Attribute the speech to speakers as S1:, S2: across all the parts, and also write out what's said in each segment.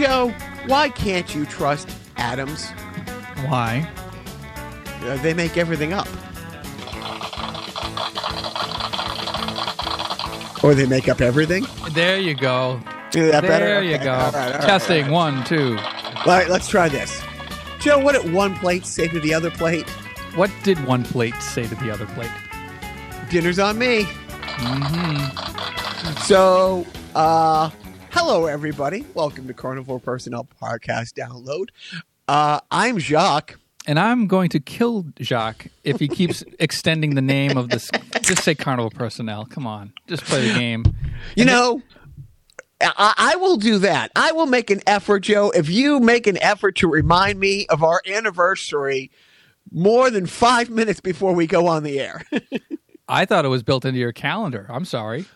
S1: Joe, why can't you trust atoms?
S2: Why?
S1: Uh, they make everything up. Or they make up everything?
S2: There you go.
S1: Is that
S2: there
S1: better?
S2: you
S1: Okay.
S2: go.
S1: All right, all right,
S2: Testing
S1: all
S2: one, two.
S1: All right, let's try this. Joe, what did one plate say to the other plate?
S2: What did one plate say to the other plate?
S1: Dinner's on me.
S2: Mm-hmm.
S1: So, uh, hello everybody. Welcome to Carnivore Personnel Podcast Download. Uh, I'm Jacques.
S2: And I'm going to kill Jacques if he keeps extending the name of this. Just say carnival personnel. Come on, just play the game.
S1: You know, I, I will do that. I will make an effort, Joe. If you make an effort to remind me of our anniversary more than five minutes before we go on the air.
S2: I thought it was built into your calendar. I'm sorry.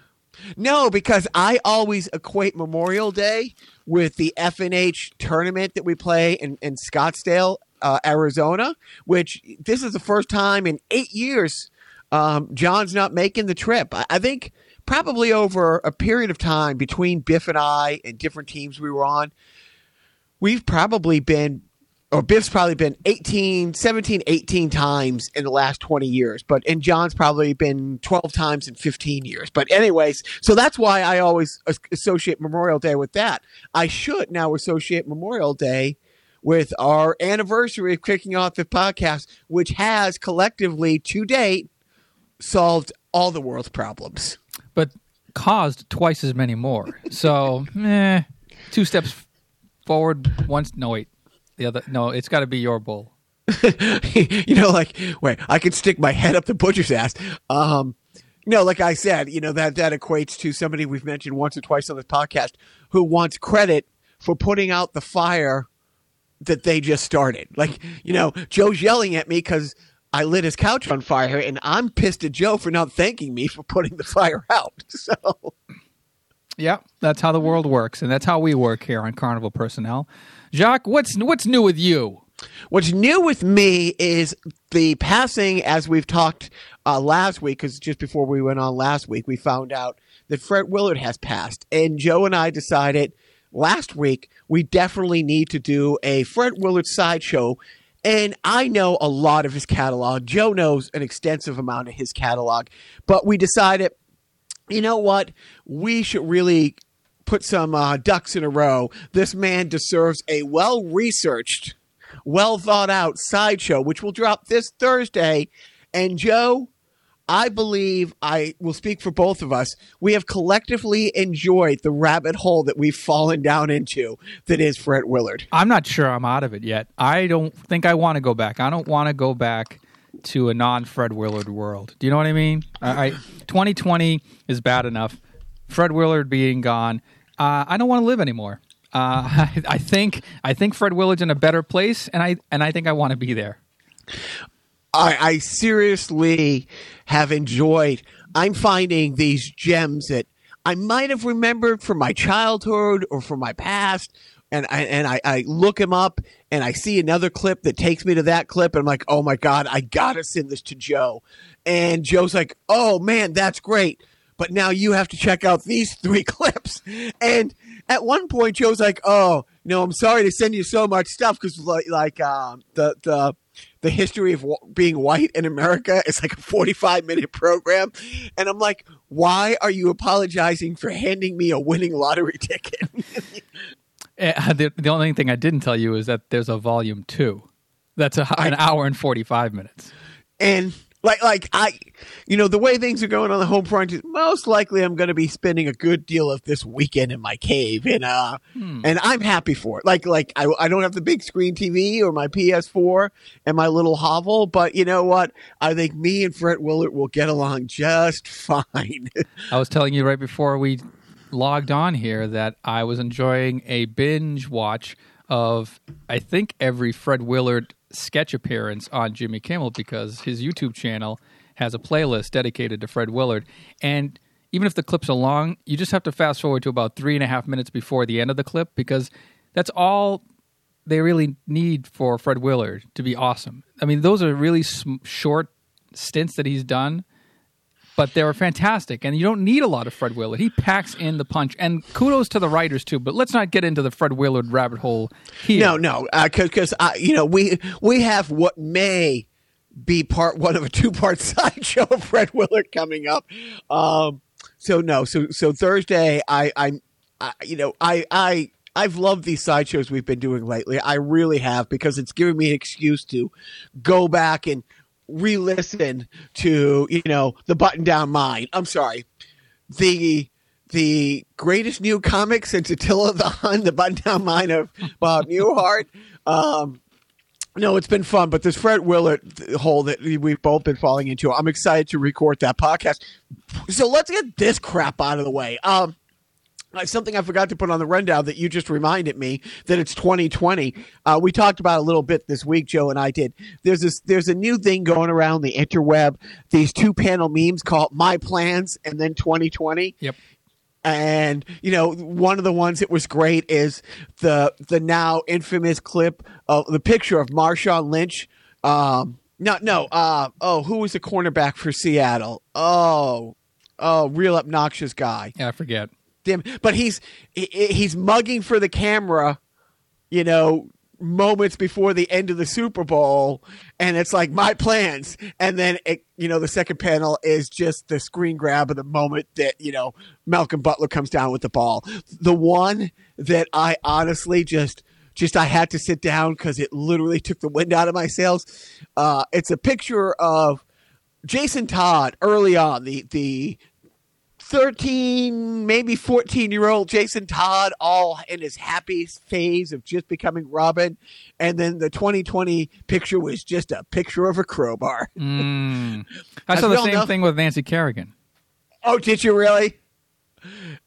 S1: No, because I always equate Memorial Day with the FNH tournament that we play in, in Scottsdale, uh, Arizona, which this is the first time in eight years um, John's not making the trip. I, I think probably over a period of time between Biff and I and different teams we were on, we've probably been or Biff's probably been 18, 17, 18 times in the last 20 years, but and John's probably been 12 times in 15 years. But anyways, so that's why I always associate Memorial Day with that. I should now associate Memorial Day with our anniversary of kicking off the podcast, which has collectively to date solved all the world's problems.
S2: But caused twice as many more. So, eh, two steps forward, once. No, wait. The other. No, it's got to be your bull.
S1: you know, like wait, I can stick my head up the butcher's ass. Um, no, like I said, you know that that equates to somebody we've mentioned once or twice on this podcast who wants credit for putting out the fire that they just started. Like, you know, Joe's yelling at me because I lit his couch on fire, and I'm pissed at Joe for not thanking me for putting the fire out. So,
S2: Yeah, that's how the world works, and that's how we work here on Carnival Personnel. Jacques, what's what's new with you?
S1: What's new with me is the passing, as we've talked uh, last week, because just before we went on last week, we found out that Fred Willard has passed. And Joe and I decided last week we definitely need to do a Fred Willard sideshow. And I know a lot of his catalog. Joe knows an extensive amount of his catalog. But we decided, you know what? We should really put some uh, ducks in a row. This man deserves a well researched, well thought out sideshow, which will drop this Thursday. And Joe, I believe I will speak for both of us. We have collectively enjoyed the rabbit hole that we've fallen down into that is Fred Willard.
S2: I'm not sure I'm out of it yet. I don't think I want to go back. I don't want to go back to a non Fred Willard world. Do you know what I mean? I, I 2020 is bad enough. Fred Willard being gone, uh, I don't want to live anymore. Uh, I, I think I think Fred Willard's in a better place, and I and I think I want to be there.
S1: I, I seriously have enjoyed. I'm finding these gems that I might have remembered from my childhood or from my past, and I and I, I look him up and I see another clip that takes me to that clip, and I'm like, oh my god, I gotta send this to Joe, and Joe's like, oh man, that's great. But now you have to check out these three clips. And at one point, Joe's like, "Oh, no, I'm sorry to send you so much stuff because like, like um, the the the history of being white in America is like a 45 minute program. And I'm like, why are you apologizing for handing me a winning lottery ticket?
S2: Uh, the, the only thing I didn't tell you is that there's a volume two. That's a, an hour and 45 minutes.
S1: and like, like I, you know, the way things are going on the home front, is most likely I'm going to be spending a good deal of this weekend in my cave, and uh, and I'm happy for it. Like, like I, I don't have the big screen TV or my PS4 and my little hovel, but you know what? I think me and Fred Willard will get along just fine.
S2: I was telling you right before we logged on here that I was enjoying a binge watch of I think every Fred Willard sketch appearance on Jimmy Kimmel because his YouTube channel has a playlist dedicated to Fred Willard. And even if the clips are long, you just have to fast forward to about three and a half minutes before the end of the clip because that's all they really need for Fred Willard to be awesome. I mean, those are really sm- short stints that he's done but they were fantastic. And you don't need a lot of Fred Willard. He packs in the punch. And kudos to the writers too. But let's not get into the Fred Willard rabbit hole here.
S1: No, no, because uh, you know we we have what may be part one of a two part sideshow of Fred Willard coming up. Um, so no, so so Thursday, I I'm, I, you know, I I I've loved these sideshows we've been doing lately. I really have because it's giving me an excuse to go back and re-listen to you know the button down mind. I'm sorry, the the greatest new comic since Attila the Hun, the button down mind of Bob Newhart. Um, no, it's been fun, but this Fred Willard hole that we've both been falling into, I'm excited to record that podcast. So let's get this crap out of the way. Um, something I forgot to put on the rundown that you just reminded me that it's 2020. Uh, we talked about a little bit this week, Joe and I did. There's this, there's a new thing going around the interweb. These two panel memes called "My Plans" and then 2020.
S2: Yep.
S1: And you know, one of the ones that was great is the the now infamous clip of the picture of Marshawn Lynch. Um, no, no. Uh, oh, who was the cornerback for Seattle? Oh, oh, real obnoxious guy.
S2: Yeah, I forget.
S1: Damn, but he's he's mugging for the camera. You know, moments before the end of the Super Bowl, and it's like my plans, and then it, you know the second panel is just the screen grab of the moment that you know Malcolm Butler comes down with the ball. The one that I honestly just just I had to sit down because it literally took the wind out of my sails. Uh, it's a picture of Jason Todd early on, the the 13, maybe 14 year old Jason Todd, all in his happy phase of just becoming Robin. And then the 2020 picture was just a picture of a crowbar.
S2: Mm. I saw the same know. thing with Nancy Kerrigan.
S1: Oh, did you really?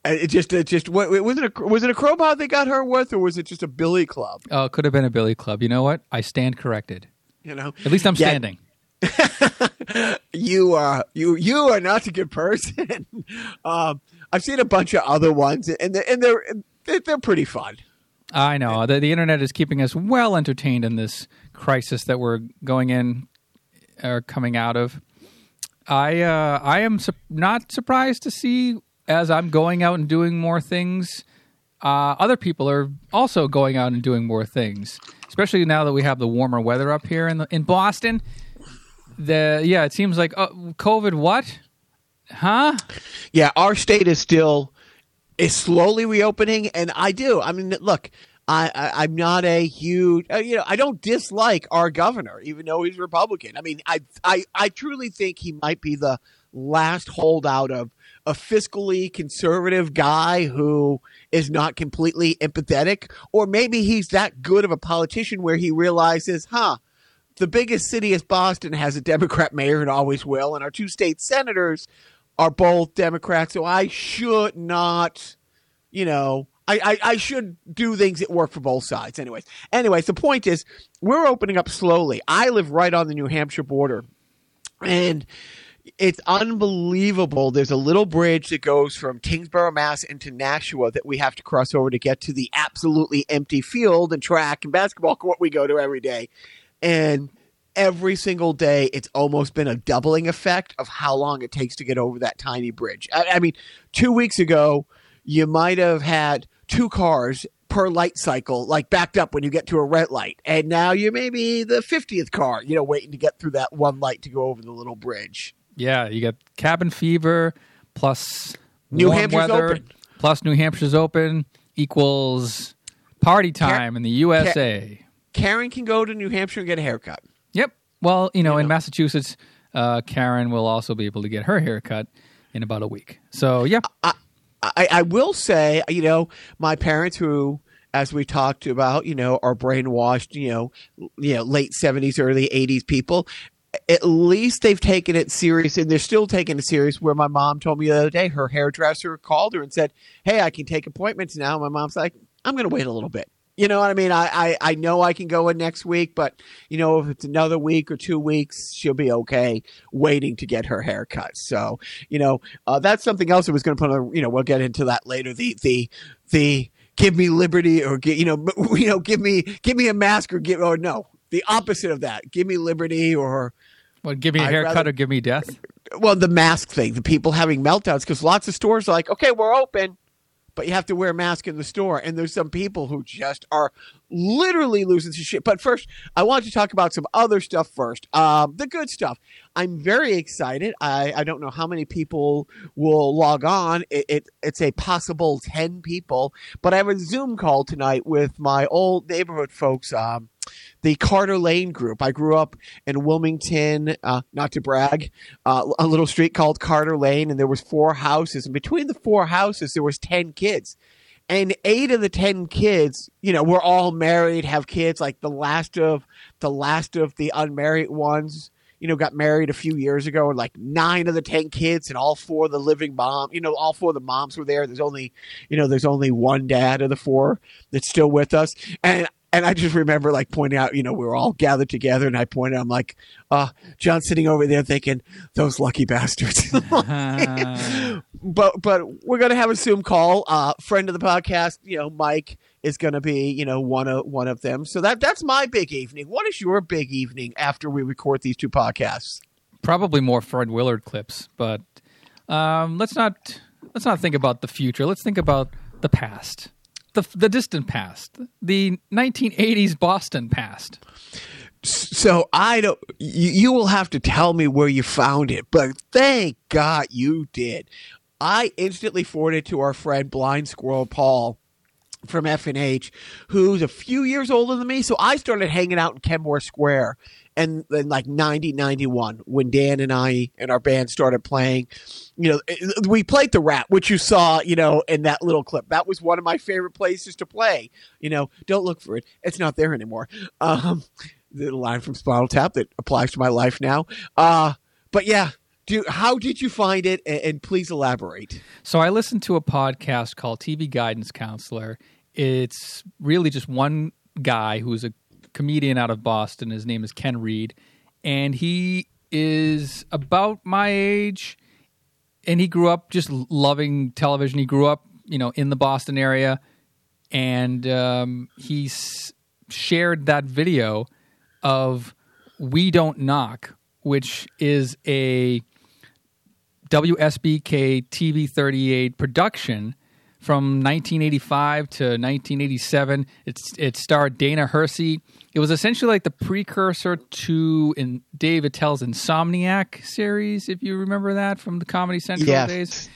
S1: It just, it just was it a was it a crowbar they got her with, or was it just a billy club?
S2: Oh, it could have been a billy club. You know what? I stand corrected.
S1: You know,
S2: at least I'm yeah. standing.
S1: you are you you are not a good person. um, I've seen a bunch of other ones, and they're, and they're they're pretty fun.
S2: I know the the internet is keeping us well entertained in this crisis that we're going in or coming out of. I uh, I am su- not surprised to see as I'm going out and doing more things. Uh, other people are also going out and doing more things, especially now that we have the warmer weather up here in the, in Boston the yeah, it seems like uh, COVID. What? Huh?
S1: Yeah, our state is still is slowly reopening, and I do. I mean, look, I, I am not a huge uh, you know I don't dislike our governor, even though he's Republican. I mean, I I I truly think he might be the last holdout of a fiscally conservative guy who is not completely empathetic, or maybe he's that good of a politician where he realizes, huh, the biggest city is Boston has a Democrat mayor and always will, and our two state senators are both Democrats. So I should not, you know, I, I, I, should do things that work for both sides. Anyways, anyways, the point is we're opening up slowly. I live right on the New Hampshire border, and it's unbelievable. There's a little bridge that goes from Tyngsborough, Mass, into Nashua that we have to cross over to get to the absolutely empty field and track and basketball court we go to every day. And every single day, it's almost been a doubling effect of how long it takes to get over that tiny bridge. I, I mean, two weeks ago, you might have had two cars per light cycle, like backed up when you get to a red light. And now you may be the 50th car, you know, waiting to get through that one light to go over the little bridge.
S2: Yeah, you got cabin fever plus
S1: New Hampshire's
S2: weather,
S1: open.
S2: Plus New Hampshire's open equals party time Car- in the USA.
S1: Karen can go to New Hampshire and get a haircut.
S2: Yep. Well, you know, you in know. Massachusetts, uh, Karen will also be able to get her haircut in about a week. So, yeah.
S1: I, I, I will say, you know, my parents who as we talked about, you know, are brainwashed, you know, you know, late seventies, early eighties people. At least they've taken it serious, and they're still taking it serious. Where my mom told me the other day, her hairdresser called her and said, "Hey, I can take appointments now." My mom's like, "I'm going to wait a little bit." You know what I mean? I, I, I know I can go in next week, but you know, if it's another week or two weeks, she'll be okay waiting to get her hair cut. So, you know, uh, that's something else I was going to put on, you know, we'll get into that later. The, the, the, give me liberty or get, you know, you know, give me, give me a mask or give, or no, the opposite of that. Give me liberty or,
S2: well, give me a haircut rather, or give me death.
S1: well, the mask thing, the people having meltdowns because lots of stores are like, okay, we're open, but you have to wear a mask in the store. And there's some people who just are literally losing some shit. But first, I want to talk about some other stuff first. Um, the good stuff. I'm very excited. I, I don't know how many people will log on. It, it, it's a possible 10 people, but I have a Zoom call tonight with my old neighborhood folks. Um, the Carter Lane group. I grew up in Wilmington, uh, not to brag, uh, a little street called Carter Lane, and there was four houses. And between the four houses, there was ten kids, and eight of the ten kids, you know, were all married, have kids. Like the last of the last of the unmarried ones. You know, got married a few years ago, and like nine of the ten kids, and all four of the living mom, you know, all four of the moms were there. There's only, you know, there's only one dad of the four that's still with us, and and I just remember like pointing out, you know, we were all gathered together, and I pointed, I'm like, uh, John sitting over there thinking, those lucky bastards. but but we're gonna have a Zoom call. Uh, friend of the podcast, you know, Mike is gonna be, you know, one of one of them. So that that's my big evening. What is your big evening after we record these two podcasts?
S2: Probably more Fred Willard clips, but um, let's not let's not think about the future. Let's think about the past the the distant past, the 1980s Boston past.
S1: So I don't. You, you will have to tell me where you found it, but thank God you did. I instantly forwarded to our friend Blind Squirrel Paul from FNH, who's a few years older than me. So I started hanging out in Kenmore Square and then like 90 91 when dan and i and our band started playing. You know we played the rat which you saw you know in that little clip. That was one of my favorite places to play. You know don't look for it. It's not there anymore. Um the line from spinal tap that applies to my life now. Uh but yeah do, how did you find it? And, and please elaborate.
S2: So i listened to a podcast called tv guidance counselor it's really just one guy who's a comedian out of Boston. His name is Ken Reid, and he is about my age. And he grew up just loving television. He grew up, you know, in the Boston area, and um, he shared that video of "We Don't Knock," which is a WSBK TV 38 production from 1985 to 1987. It's it starred Dana Hersey. It was essentially like the precursor to in Dave Attell's Insomniac series, if you remember that from the Comedy Central yes. days.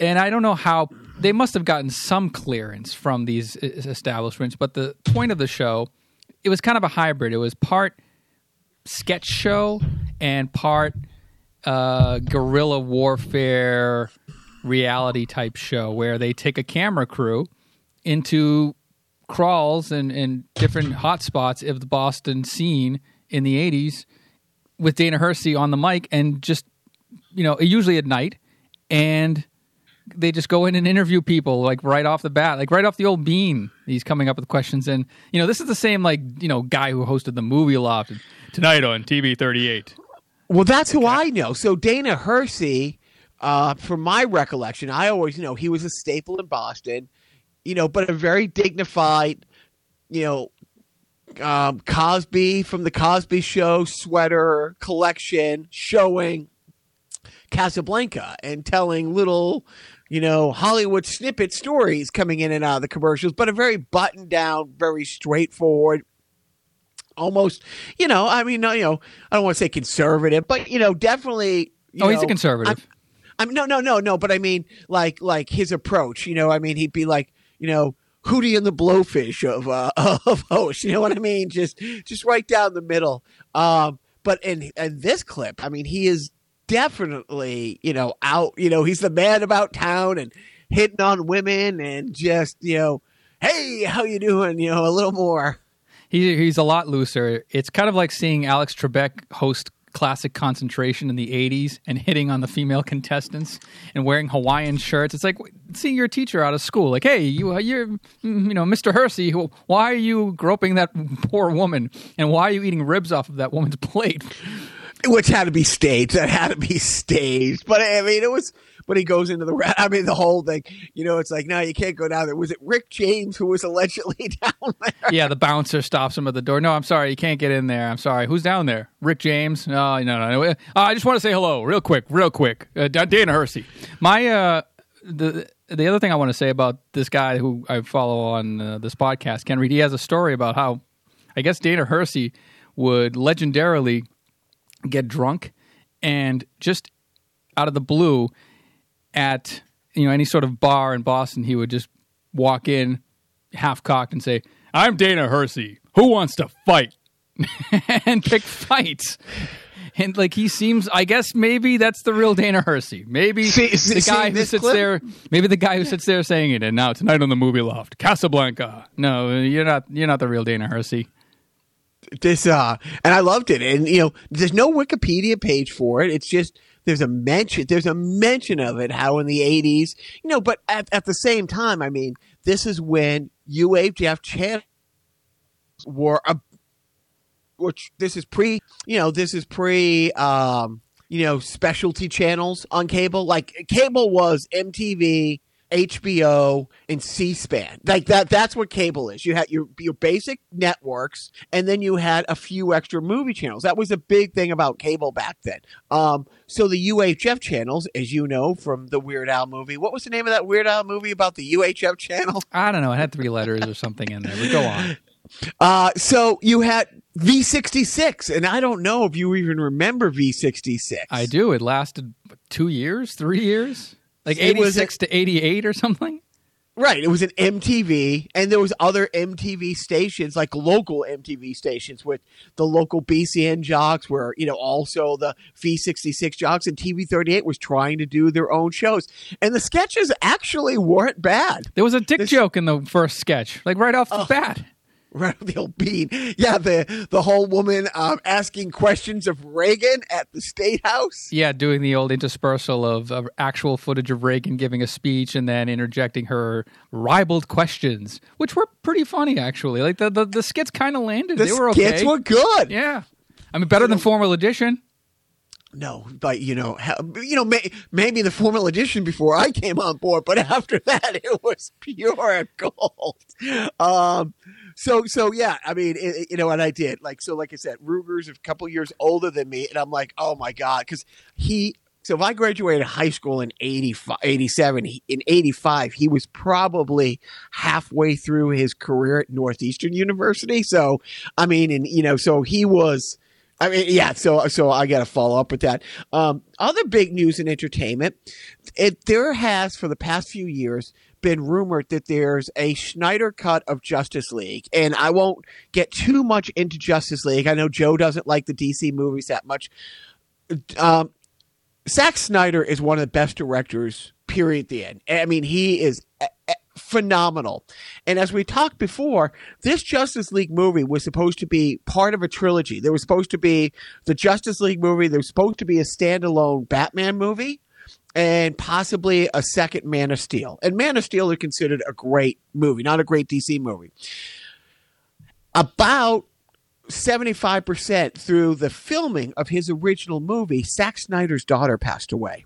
S2: And I don't know how they must have gotten some clearance from these establishments, but the point of the show, it was kind of a hybrid. It was part sketch show and part uh, guerrilla warfare reality type show where they take a camera crew into crawls and, and different hotspots of the Boston scene in the 80s with Dana Hersey on the mic and just, you know, usually at night. And they just go in and interview people like right off the bat, like right off the old bean. He's coming up with questions. And, you know, this is the same, like, you know, guy who hosted the movie loft tonight on TV 38.
S1: Well, that's who I know. So Dana Hersey uh, from my recollection, I always, you know, he was a staple in Boston, you know, but a very dignified, you know, um, Cosby from the Cosby Show sweater collection showing Casablanca and telling little, you know, Hollywood snippet stories coming in and out of the commercials, but a very buttoned down, very straightforward, almost, you know, I mean, you know, I don't want to say conservative, but, you know, definitely.
S2: oh, know, he's a conservative.
S1: I'm, I mean, no, no, no, no. But I mean, like, like his approach. You know, I mean, he'd be like, you know, Hootie and the Blowfish of uh, of host. You know what I mean? Just just right down the middle. Um, but in in this clip, I mean, he is definitely you know out. You know, he's the man about town and hitting on women and just you know, hey, how you doing? You know, a little more.
S2: He, he's a lot looser. It's kind of like seeing Alex Trebek host classic concentration in the 80s and hitting on the female contestants and wearing Hawaiian shirts. It's like seeing your teacher out of school. Like, hey, you, uh, you're, mm, you know, Mr. Hersey, why are you groping that poor woman? And why are you eating ribs off of that woman's plate?
S1: Which had to be staged. That had to be staged. But I mean, it was, but he goes into the. I mean, the whole thing. You know, it's like, no, you can't go down there. Was it Rick James who was allegedly down there?
S2: yeah, the bouncer stops him at the door. No, I'm sorry, you can't get in there. I'm sorry. Who's down there? Rick James? No, no, no. no. Uh, I just want to say hello, real quick, real quick. Uh, Dana Hersey. My uh, the the other thing I want to say about this guy who I follow on uh, this podcast, Ken Reid. He has a story about how I guess Dana Hersey would legendarily get drunk and just out of the blue at you know any sort of bar in Boston, he would just walk in half cocked and say, "I'm Dana Hersey. Who wants to fight?" and pick fights. And like he seems, I guess maybe that's the real Dana Hersey. Maybe
S1: See- see-
S2: the guy who sits
S1: clip?
S2: there, maybe the guy who sits there saying it. And now tonight on the movie loft, Casablanca. No, you're not. You're not the real Dana Hersey.
S1: this uh and I loved it. And you know, there's no Wikipedia page for it. It's just there's a mention there's a mention of it how in the 80s, you know, but at, at the same time, I mean, this is when UHF channels were a which this is pre, you know, this is pre um you know, specialty channels on cable. Like cable was MTV, HBO, and C-SPAN. Like that. That's what cable is. You had your your basic networks, and then you had a few extra movie channels. That was a big thing about cable back then. Um, so the UHF channels, as you know from the Weird Al movie, what was the name of that Weird Al movie about the UHF channel?
S2: I don't know. It had three letters or something in there. But go on.
S1: Uh, so you had V66, and I don't know if you even remember V66.
S2: I do. It lasted two years, three years, like
S1: It was
S2: eighty six to eighty eight or something.
S1: Right. It was an MTV, and there was other MTV stations, like local MTV stations, with the local BCN jocks, were you know also the V66 jocks, and TV38 was trying to do their own shows, and the sketches actually weren't bad.
S2: There was a dick
S1: This-
S2: joke in the first sketch, like right off the bat.
S1: Right, the old bean. Yeah, the the whole woman um, asking questions of Reagan at the State House.
S2: Yeah, doing the old interspersal of, of actual footage of Reagan giving a speech and then interjecting her ribald questions, which were pretty funny actually. Like the the, the skits kind of landed.
S1: The
S2: they were okay.
S1: skits were good.
S2: yeah, I mean better than Formal Edition.
S1: No, but you know, you know, may, maybe the formal edition before I came on board, but after that, it was pure gold. Um, so, so yeah, I mean, it, you know, and I did like, so, like I said, Ruger's a couple years older than me, and I'm like, oh my god, because he. So if I graduated high school in 85, 87, he, in 85, he was probably halfway through his career at Northeastern University. So, I mean, and you know, so he was, I mean, yeah. So, so I got to follow up with that. Um, other big news in entertainment, it there has for the past few years been rumored that there's a Snyder cut of Justice League, and I won't get too much into Justice League. I know Joe doesn't like the DC movies that much. Um, Zack Snyder is one of the best directors. Period. The end. I mean, he is eh, eh, phenomenal. And as we talked before, this Justice League movie was supposed to be part of a trilogy. There was supposed to be the Justice League movie. There was supposed to be a standalone Batman movie. And possibly a second Man of Steel. And Man of Steel is considered a great movie, not a great DC movie. About 75% through the filming of his original movie, Zack Snyder's daughter passed away.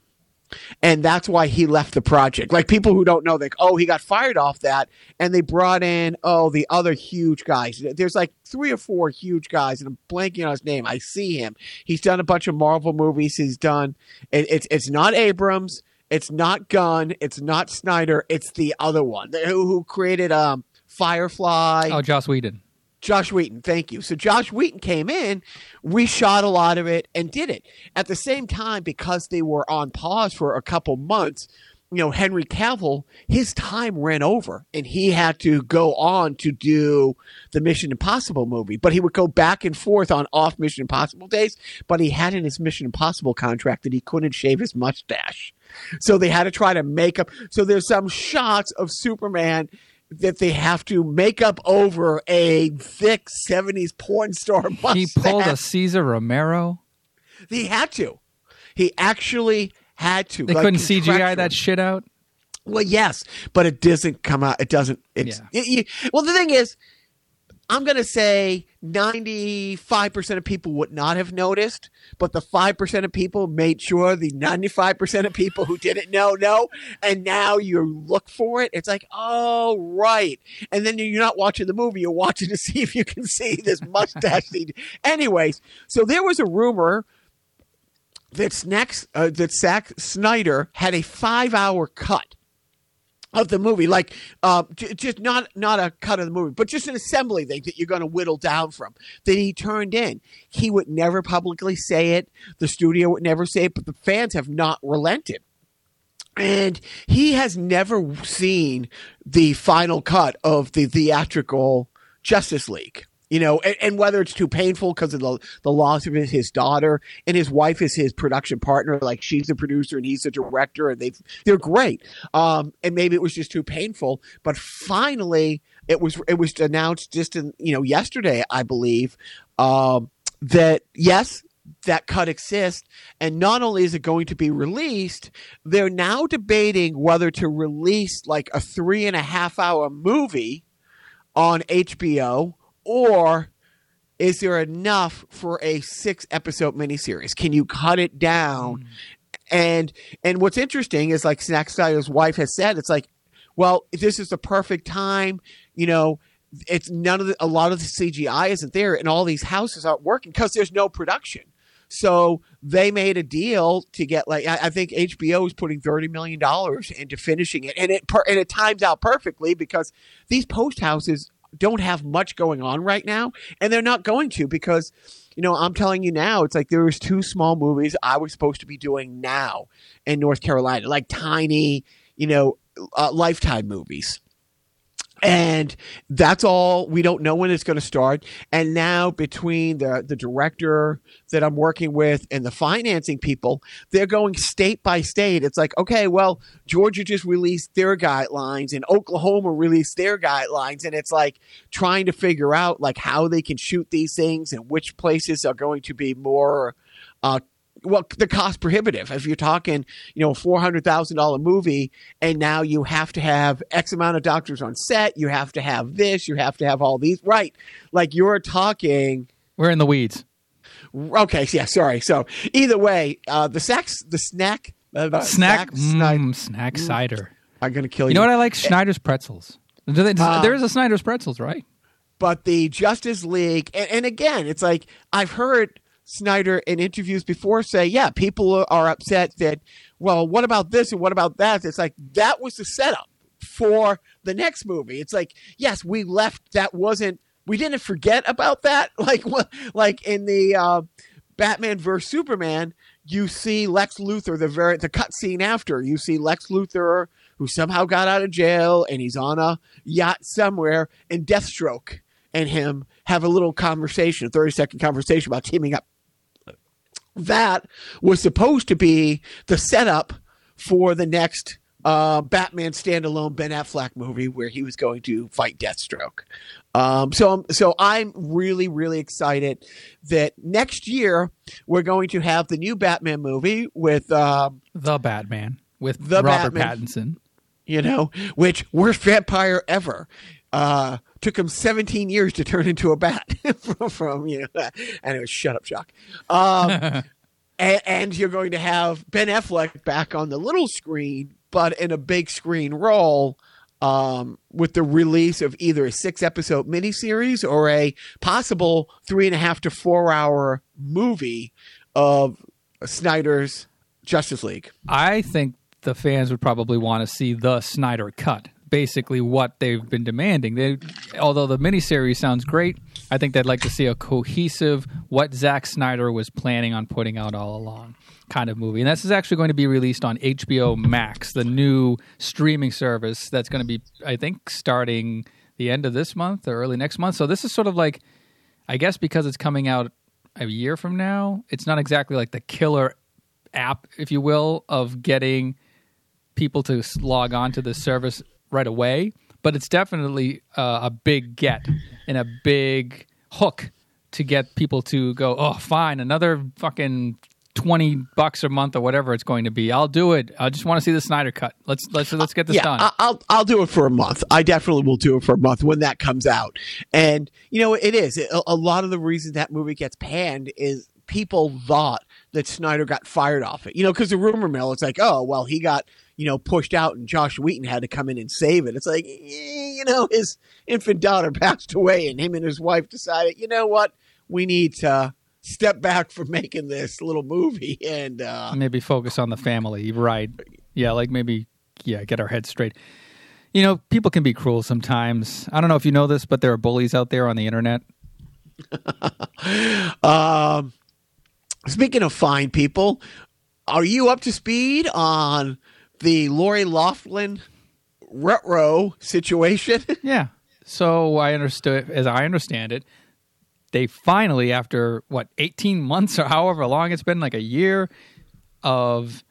S1: And that's why he left the project. Like people who don't know, like, oh, he got fired off that, and they brought in, oh, the other huge guys. There's like three or four huge guys, and I'm blanking on his name. I see him. He's done a bunch of Marvel movies. He's done. It, it's it's not Abrams. It's not Gunn. It's not Snyder. It's the other one who, who created um Firefly.
S2: Oh, Joss Whedon.
S1: Josh Wheaton, thank you. So Josh Wheaton came in, we shot a lot of it, and did it. At the same time, because they were on pause for a couple months, you know, Henry Cavill, his time ran over and he had to go on to do the Mission Impossible movie. But he would go back and forth on off Mission Impossible days, but he had in his Mission Impossible contract that he couldn't shave his mustache. So they had to try to make up. So there's some shots of Superman that they have to make up over a thick 70s porn star mustache.
S2: He pulled a Cesar Romero.
S1: He had to. He actually had to.
S2: They
S1: like,
S2: couldn't CGI that shit out.
S1: Well, yes, but it doesn't come out. It doesn't. It's
S2: Yeah.
S1: it- you- well, the thing is, I'm going to say 95% of people would not have noticed, but the 5% of people made sure the 95% of people who didn't know know. And now you look for it. It's like, oh, right. And then you're not watching the movie, you're watching to see if you can see this mustache. Anyways, so there was a rumor that, Snack, uh, that Zack Snyder had a five hour cut of the movie, like uh, just not not a cut of the movie, but just an assembly thing that you're going to whittle down from that he turned in. He would never publicly say it. The studio would never say it, but the fans have not relented. And he has never seen the final cut of the theatrical Justice League you know, and, and, whether it's too painful because of the the loss of his, his, daughter and his wife is his production partner, like she's the producer and he's the director, and they they're great. Um, and maybe it was just too painful, but finally it was it was announced just in you know yesterday, I believe, um, that yes. That cut exists, and not only is it going to be released, they're now debating whether to release like a three and a half hour movie on HBO or is there enough for a six episode miniseries? Can you cut it down? Mm. And and what's interesting is like Zack Snyder's wife has said, it's like, well, this is the perfect time, you know. It's none of the, a lot of the CGI isn't there, and all these houses aren't working because there's no production. So they made a deal to get like I, I think HBO is putting thirty million dollars into finishing it, and it per, and it times out perfectly because these post houses don't have much going on right now, and they're not going to because you know, I'm telling you now, it's like there was two small movies I was supposed to be doing now in North Carolina, like tiny, you know, uh, lifetime movies and that's all we don't know when it's going to start. And now between the the director that i'm working with and the financing people they're going state by state. It's like okay well georgia just released their guidelines and oklahoma released their guidelines. And it's like trying to figure out like how they can shoot these things and which places are going to be more uh, well, the cost prohibitive. If you're talking, you know, a four hundred thousand dollar movie, and now you have to have X amount of doctors on set, you have to have this, you have to have all these, right? Like you're talking.
S2: We're in the weeds.
S1: Okay, yeah, sorry. So either way, uh, the sex, the snack,
S2: uh, snack, snack, mm, snack cider.
S1: I'm gonna kill you.
S2: You know what I like? Schneider's pretzels. Uh, there is a Schneider's pretzels, right?
S1: But the Justice League, and, and again, it's like I've heard Snyder in interviews before say, yeah, people are upset that, well, what about this and what about that? It's like that was the setup for the next movie. It's like, yes, we left that wasn't we didn't forget about that. Like like in the uh, Batman vs Superman, you see Lex Luthor the very the cut scene after you see Lex Luthor who somehow got out of jail and he's on a yacht somewhere and Deathstroke and him have a little conversation, a 30 second conversation about teaming up that was supposed to be the setup for the next uh, Batman standalone Ben Affleck movie where he was going to fight Deathstroke. Um, so, so I'm really, really excited that next year we're going to have the new Batman movie with um,
S2: the Batman with the Robert Batman, Pattinson.
S1: You know, which worst vampire ever. Uh, took him 17 years to turn into a bat from, from you know, and it was shut up, Shock. Um, and, and, you're going to have Ben Affleck back on the little screen, but in a big screen role. Um, with the release of either a six episode miniseries or a possible three and a half to four hour movie of Snyder's Justice League.
S2: I think the fans would probably want to see the Snyder cut basically what they've been demanding. They, although the miniseries sounds great, I think they'd like to see a cohesive, what Zack Snyder was planning on putting out all along kind of movie. And this is actually going to be released on HBO Max, the new streaming service that's going to be, I think, starting the end of this month or early next month. So this is sort of like, I guess, because it's coming out a year from now, it's not exactly like the killer app, if you will, of getting people to log on to the service right away, but it's definitely uh, a big get and a big hook to get people to go, oh, fine, another fucking twenty bucks a month or whatever it's going to be. I'll do it. I just want to see the Snyder cut. Let's let's let's get this
S1: yeah,
S2: done.
S1: I'll I'll do it for a month. I definitely will do it for a month when that comes out. And you know, it is a, a lot of the reason that movie gets panned is people thought that Snyder got fired off it. You know, because the rumor mill, it's like, oh well, he got you know pushed out, and Josh Wheaton had to come in and save it. It's like, eh, you know, his infant daughter passed away, and him and his wife decided, you know what, we need to step back from making this little movie and. uh
S2: maybe focus on the family, right? Yeah, like maybe yeah, get our heads straight. You know, people can be cruel sometimes. I don't know if you know this, but there are bullies out there on the internet.
S1: Um, speaking of fine people, are you up to speed on the Lori Laughlin retro situation?
S2: Yeah. So I understood, as I understand it, they finally, after what, 18 months or however long it's been, like a year of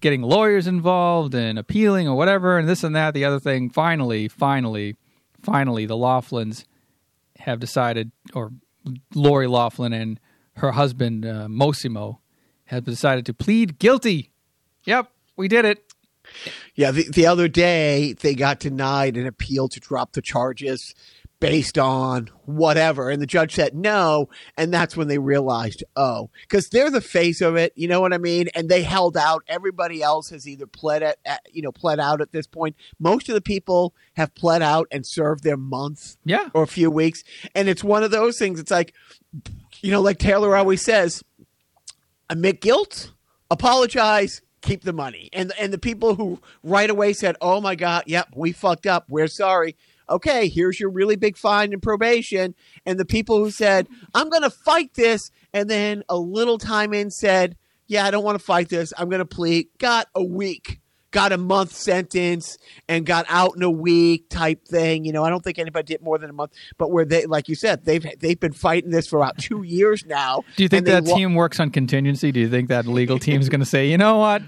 S2: getting lawyers involved and appealing or whatever, and this and that, the other thing, finally, finally, finally, the Laughlins have decided, or Lori Laughlin and her husband, uh, Mossimo, have decided to plead guilty. Yep, we did it.
S1: Yeah, the, the other day they got denied an appeal to drop the charges based on whatever, and the judge said no, and that's when they realized, oh, because they're the face of it, you know what I mean? And they held out. Everybody else has either pled at, at you know, pled out at this point. Most of the people have pled out and served their month
S2: Yeah.
S1: or a few weeks. And it's one of those things. It's like, you know, like Taylor always says, admit guilt, apologize, keep the money. And and the people who right away said, "Oh my God, yep, we fucked up. We're sorry." Okay, here's your really big fine and probation. And the people who said, "I'm going to fight this," and then a little time in said, "Yeah, I don't want to fight this. I'm going to plead." Got a week got a month sentence and got out in a week type thing. You know, I don't think anybody did more than a month, but where they, like you said, they've they've been fighting this for about two years now.
S2: Do you think that
S1: wa-
S2: team works on contingency? Do you think that legal team is going to say, you know what,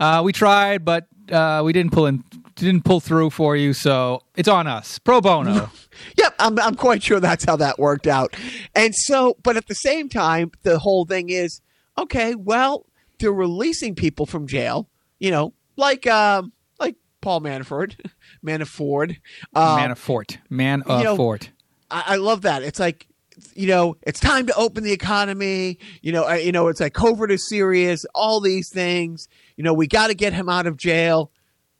S2: uh, we tried, but uh, we didn't pull in, didn't pull through for you, so it's on us, pro bono.
S1: Yep, I'm I'm quite sure that's how that worked out. And so, but at the same time, the whole thing is okay. Well, they're releasing people from jail. You know, like um, like Paul Manafort, Manafort. Um,
S2: Manafort, man of
S1: you know,
S2: fort.
S1: I, I love that. It's like, you know, it's time to open the economy. You know, I, you know, it's like COVID is serious. All these things. You know, we got to get him out of jail,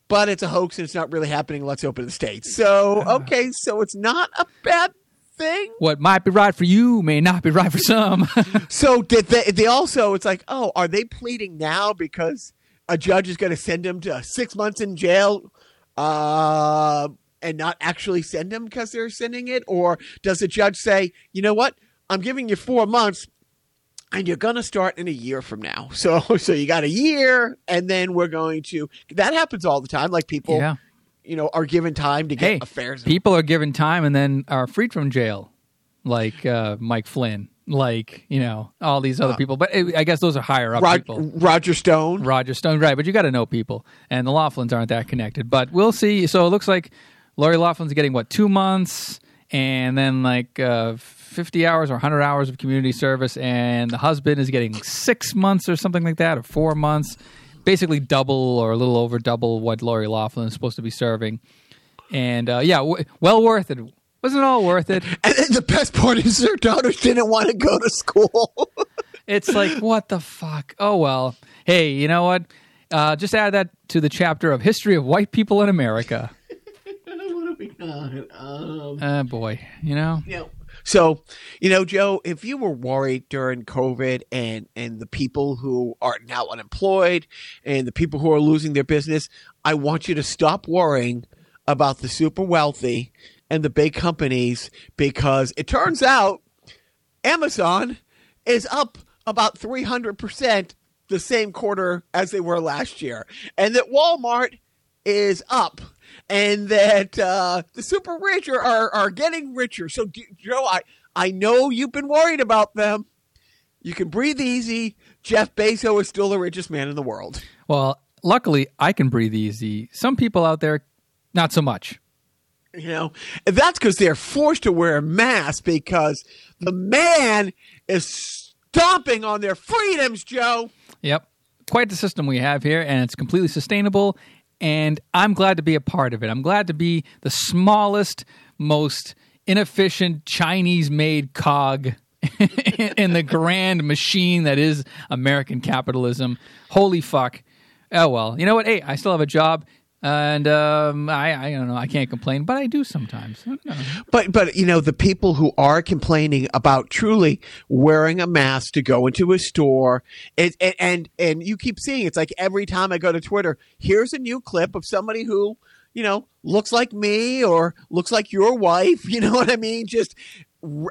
S1: but it's a hoax and it's not really happening. Let's open the states. So okay, so it's not a bad thing.
S2: What might be right for you may not be right for some.
S1: So did they? They also. It's like, oh, are they pleading now because a judge is going to send him to six months in jail? Uh, and not actually send him because they're sending it? Or does the judge say, you know what? I'm giving you four months and you're going to start in a year from now. So, so you got a year and then we're going to, that happens all the time. Like people,
S2: yeah.
S1: you know, are given time to get
S2: Hey,
S1: affairs.
S2: people are given time and then are freed from jail, like uh, Mike Flynn, like you know all these other people. But eh, I guess those are higher up
S1: Rod-
S2: people.
S1: Roger Stone.
S2: Roger Stone, right? But you got to know people, and the Laughlins aren't that connected. But we'll see. So it looks like Lori Laughlin's getting what two months, and then like uh, fifty hours or hundred hours of community service, and the husband is getting six months or something like that, or four months, basically double or a little over double what Lori Laughlin is supposed to be serving. And uh, yeah, w- well worth it. Wasn't it all worth it?
S1: And then the best part is their daughters didn't want to go to school.
S2: It's like, what the fuck? Oh, well. Hey, you know what? Uh, just add that to the chapter of History of White People in America.
S1: I don't want on. Um,
S2: Uh, boy, you know?
S1: you know, so you know, Joe, if you were worried during COVID and and the people who are now unemployed and the people who are losing their business, I want you to stop worrying about the super wealthy and the big companies because it turns out Amazon is up about 300% the same quarter as they were last year. And that Walmart is up. And that uh, the super rich are, are, are getting richer. So, Joe, I, I know you've been worried about them. You can breathe easy. Jeff Bezos is still the richest man in the world.
S2: Well, luckily, I can breathe easy. Some people out there, not so much.
S1: You know, and that's because they're forced to wear a mask because the man is stomping on their freedoms, Joe.
S2: Yep. Quite the system we have here, and it's completely sustainable. And I'm glad to be a part of it. I'm glad to be the smallest, most inefficient Chinese made cog in the grand machine that is American capitalism. Holy fuck. Oh, well. You know what? Hey, I still have a job. And um, I, I don't know. I can't complain, but I do sometimes.
S1: But but you know the people who are complaining about truly wearing a mask to go into a store, it, and and and you keep seeing it's like every time I go to Twitter, here's a new clip of somebody who you know looks like me or looks like your wife. You know what I mean? Just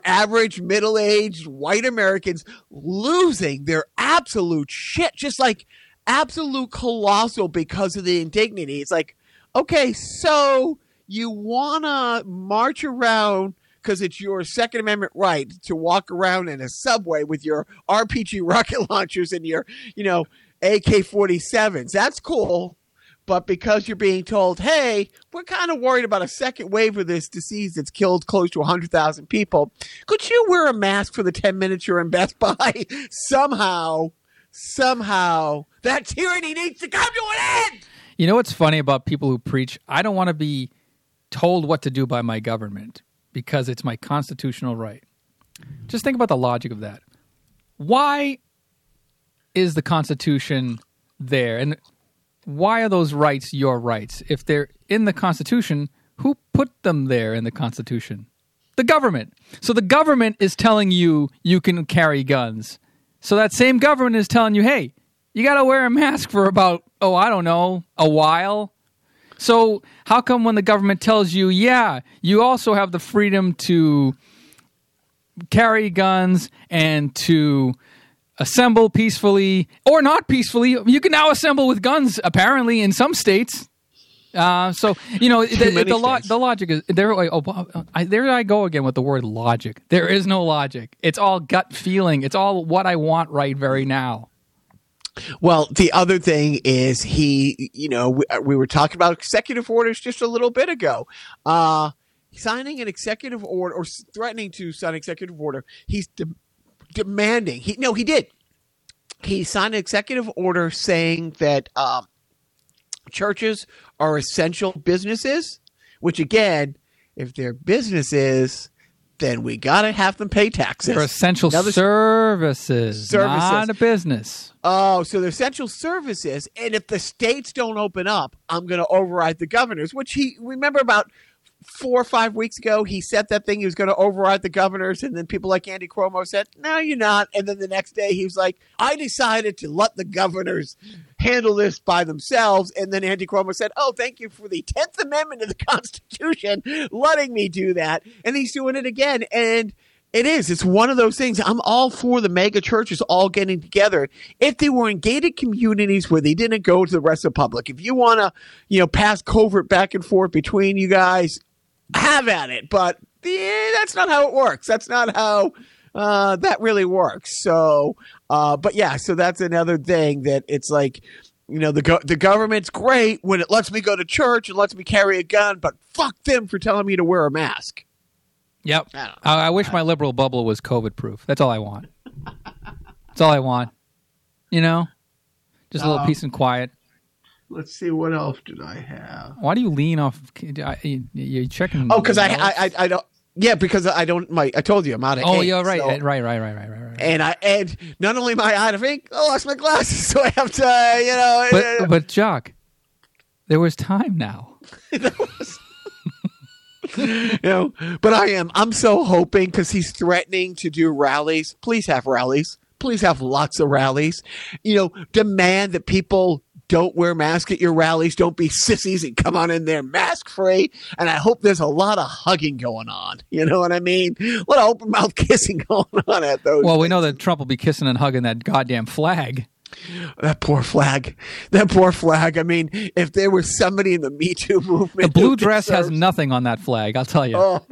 S1: average middle aged white Americans losing their absolute shit, just like absolute colossal because of the indignity. It's like, okay, so you want to march around because it's your Second Amendment right to walk around in a subway with your RPG rocket launchers and your, you know, AK 47s. That's cool. But because you're being told, hey, we're kind of worried about a second wave of this disease that's killed close to 100,000 people, could you wear a mask for the 10 minutes you're in Best Buy? Somehow, somehow, that tyranny needs to come to an end.
S2: You know what's funny about people who preach? I don't want to be told what to do by my government because it's my constitutional right. Just think about the logic of that. Why is the Constitution there? And why are those rights your rights? If they're in the Constitution, who put them there in the Constitution? The government. So the government is telling you you can carry guns. So that same government is telling you, hey, you got to wear a mask for about, oh, I don't know, a while. So how come when the government tells you, yeah, you also have the freedom to carry guns and to assemble peacefully or not peacefully. You can now assemble with guns, apparently, in some states. Uh, so you know the, the, the, lo- the, logic is there. Oh, I, there I go again with the word logic. There is no logic. It's all gut feeling. It's all what I want right very now.
S1: Well, the other thing is he, you know, we, we were talking about executive orders just a little bit ago. Uh, signing an executive order or threatening to sign an executive order, he's de- demanding. He no, he did. He signed an executive order saying that um, churches are essential businesses. Which again, if they're businesses, then we gotta have them pay taxes.
S2: They're essential services, services, not a business.
S1: Oh, so they're essential services, and if the states don't open up, I'm going to override the governors. Which he remember about four or five weeks ago, he said that thing he was going to override the governors, and then people like Andy Cuomo said, "No, you're not." And then the next day, he was like, "I decided to let the governors handle this by themselves." And then Andy Cuomo said, "Oh, thank you for the Tenth Amendment of the Constitution letting me do that," and he's doing it again, and. It is. It's one of those things. I'm all for the mega churches all getting together. If they were in gated communities where they didn't go to the rest of the public, if you want to, you know, pass COVID back and forth between you guys, have at it. But yeah, that's not how it works. That's not how uh, that really works. So, uh, but yeah, so that's another thing that it's like, you know, the go- the government's great when it lets me go to church and lets me carry a gun, but fuck them for telling me to wear a mask.
S2: Yep. I, I, I wish my liberal bubble was COVID proof. That's all I want. That's all I want. You know, just a little uh, peace and quiet.
S1: Let's see what else did I have.
S2: Why do you lean off? You're checking.
S1: Oh, because I, I I don't. Yeah, because I don't. My I told you I'm out of.
S2: Oh,
S1: ink,
S2: yeah, right, so, right, right, right, right, right, right.
S1: And I and not only am I out of ink, I lost my glasses, so I have to, uh, you know.
S2: But uh, but Jock, there was time now.
S1: was, you know, but I am. I'm so hoping because he's threatening to do rallies. Please have rallies. Please have lots of rallies. You know, demand that people don't wear masks at your rallies. Don't be sissies and come on in there mask free. And I hope there's a lot of hugging going on. You know what I mean? A lot of open mouth kissing going on at those.
S2: Well, we know that Trump will be kissing and hugging that goddamn flag.
S1: That poor flag. That poor flag. I mean, if there was somebody in the Me Too movement,
S2: the blue dress deserves... has nothing on that flag. I'll tell you.
S1: Oh,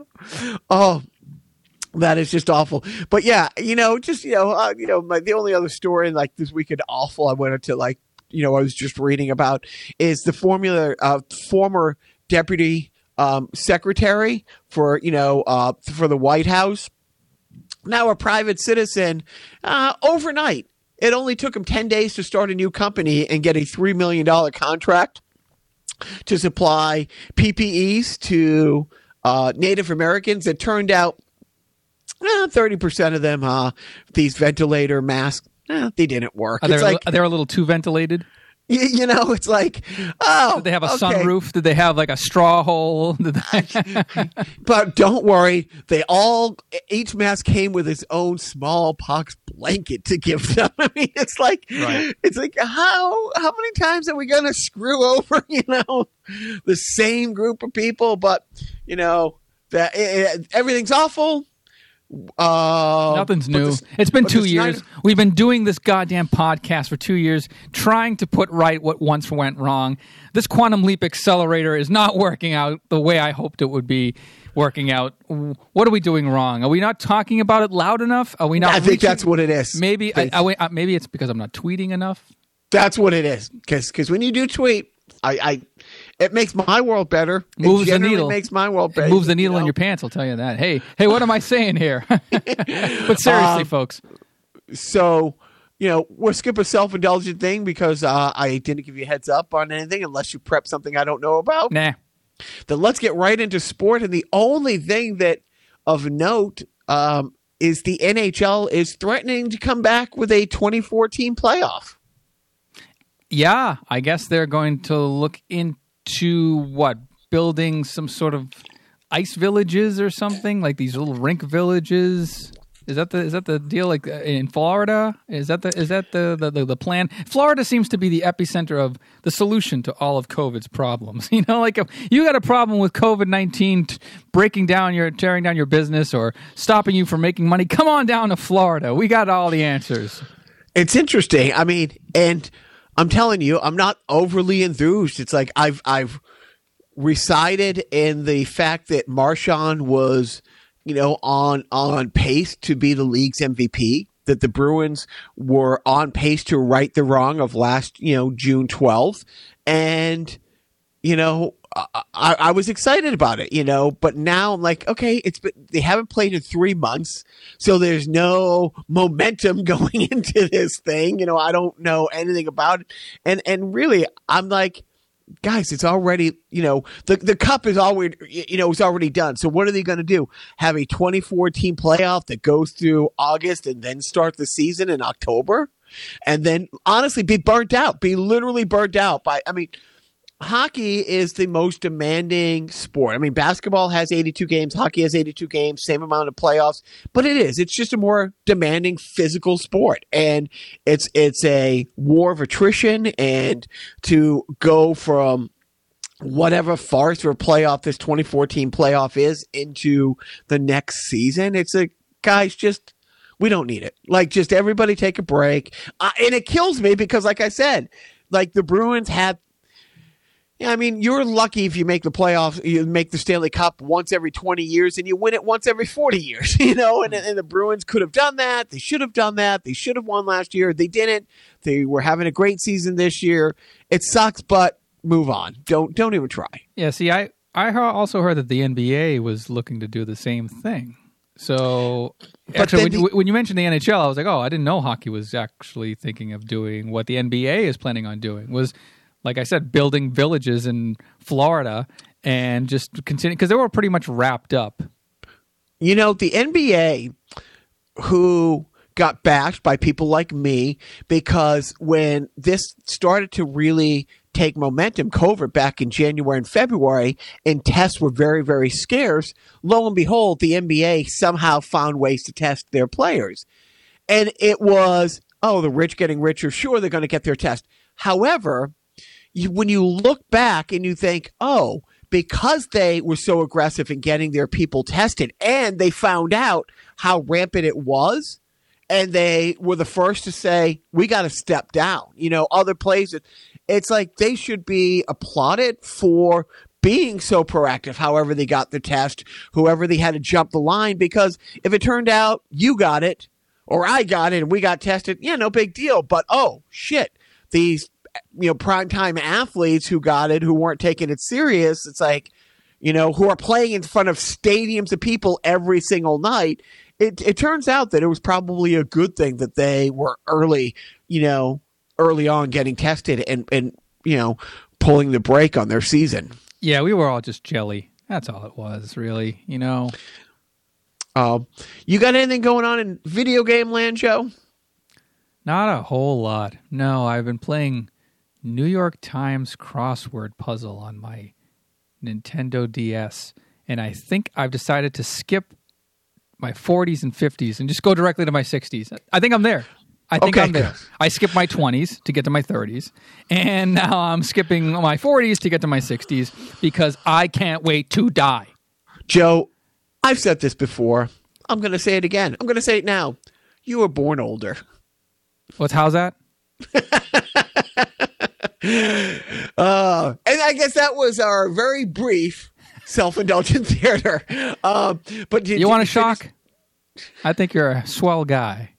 S1: oh, that is just awful. But yeah, you know, just you know, uh, you know, my, the only other story like this weekend awful I wanted to like you know I was just reading about is the formula uh, former deputy um, secretary for you know uh, for the White House. now a private citizen uh, overnight. It only took him 10 days to start a new company and get a $3 million contract to supply PPEs to uh, Native Americans. It turned out uh, 30% of them, uh, these ventilator masks, they didn't work.
S2: Are they,
S1: like,
S2: are they a little too ventilated?
S1: you, you know, it's like, oh.
S2: Did they have a
S1: okay.
S2: sunroof? Did they have like a straw hole? They-
S1: But don't worry, they all each mask came with its own smallpox blanket to give them. I mean, it's like
S2: Right.
S1: it's like how how many times are we going to screw over you know the same group of people? But you know that eh, everything's awful. Uh,
S2: Nothing's new.
S1: the-
S2: it's been two years. We've been doing this goddamn podcast for two years, trying to put right what once went wrong. This quantum leap accelerator is not working out the way I hoped it would be working out. What are we doing wrong? Are we not talking about it loud enough? Are we not?
S1: I think that's what it is.
S2: Maybe. I, maybe it's because I'm not tweeting enough.
S1: That's what it is. Because when you do tweet, I, I it makes my world better.
S2: Moves the needle.
S1: Makes my world better.
S2: It moves the needle
S1: you
S2: in your pants. I'll tell you that. Hey, hey, what am I saying here? but seriously,
S1: Um,
S2: folks,
S1: So, you know, we'll skip a self indulgent thing because uh, I didn't give you a heads up on anything unless you prep something I don't know about.
S2: nah.
S1: Then let's get right into sport. And the only thing that of note um, is the NHL is threatening to come back with a 2014 playoff.
S2: Yeah, I guess they're going to look into what building some sort of ice villages or something like these little rink villages. Is that the is that the deal? Like uh, in Florida, is that the is that the the, the, the plan? Florida seems to be the epicenter of the solution to all of COVID's problems. You know, like you got a problem with COVID nineteen t- breaking down your tearing down your business or stopping you from making money, come on down to Florida. We got all the answers.
S1: It's interesting. I mean, and I'm telling you, I'm not overly enthused. It's like I've I've resided in the fact that Marchand was, you know, on on pace to be the league's MVP. That the Bruins were on pace to right the wrong of last, you know, June 12th, and you know, I, I, was excited about it, you know, but now I'm like, okay, it's been, they haven't played in three months, so there's no momentum going into this thing. You know, I don't know anything about it, and and really, I'm like, guys, it's already, you know, the the cup is already, you know, it's already done. So what are they going to do? Have a 2014 playoff that goes through August and then start the season in October, and then honestly be burnt out, be literally burnt out by. I mean hockey is the most demanding sport. I mean, basketball has 82 games, hockey has 82 games, same amount of playoffs, but it is. It's just a more demanding physical sport. And it's it's a war of attrition and to go from whatever farce or playoff this 2014 playoff is into the next season, it's a guys just we don't need it. Like just everybody take a break. Uh, and it kills me because like I said, like the Bruins had yeah, I mean, you're lucky if you make the playoffs, you make the Stanley Cup once every 20 years and you win it once every 40 years, you know? And, and the Bruins could have done that. They should have done that. They should have won last year. They didn't. They were having a great season this year. It sucks, but move on. Don't don't even try.
S2: Yeah, see, I I also heard that the NBA was looking to do the same thing. So, actually, when,
S1: the-
S2: when you mentioned the NHL, I was like, oh, I didn't know hockey was actually thinking of doing what the NBA is planning on doing. Was like I said, building villages in Florida and just continue because they were pretty much wrapped up.
S1: You know, the NBA, who got bashed by people like me because when this started to really take momentum, COVID back in January and February, and tests were very, very scarce, lo and behold, the NBA somehow found ways to test their players. And it was, oh, the rich getting richer. Sure, they're going to get their test. However, you, when you look back and you think, oh, because they were so aggressive in getting their people tested and they found out how rampant it was, and they were the first to say, we got to step down. You know, other places, it's like they should be applauded for being so proactive, however they got the test, whoever they had to jump the line, because if it turned out you got it or I got it and we got tested, yeah, no big deal. But oh, shit, these you know primetime athletes who got it who weren't taking it serious it's like you know who are playing in front of stadiums of people every single night it it turns out that it was probably a good thing that they were early, you know, early on getting tested and and you know pulling the brake on their season.
S2: Yeah, we were all just jelly. That's all it was, really. You know.
S1: Um, you got anything going on in video game land, Joe?
S2: Not a whole lot. No, I've been playing New York Times crossword puzzle on my Nintendo DS, and I think I've decided to skip my 40s and 50s and just go directly to my 60s. I think I'm there. I think
S1: Okay,
S2: I'm there. I skipped my 20s to get to my 30s, and now I'm skipping my 40s to get to my 60s because I can't wait to die.
S1: Joe, I've said this before. I'm going to say it again. I'm going to say it now. You were born older.
S2: What's how's that?
S1: Uh, and I guess that was our very brief self-indulgent theater. Um, but did,
S2: You want a shock? I think you're a swell guy.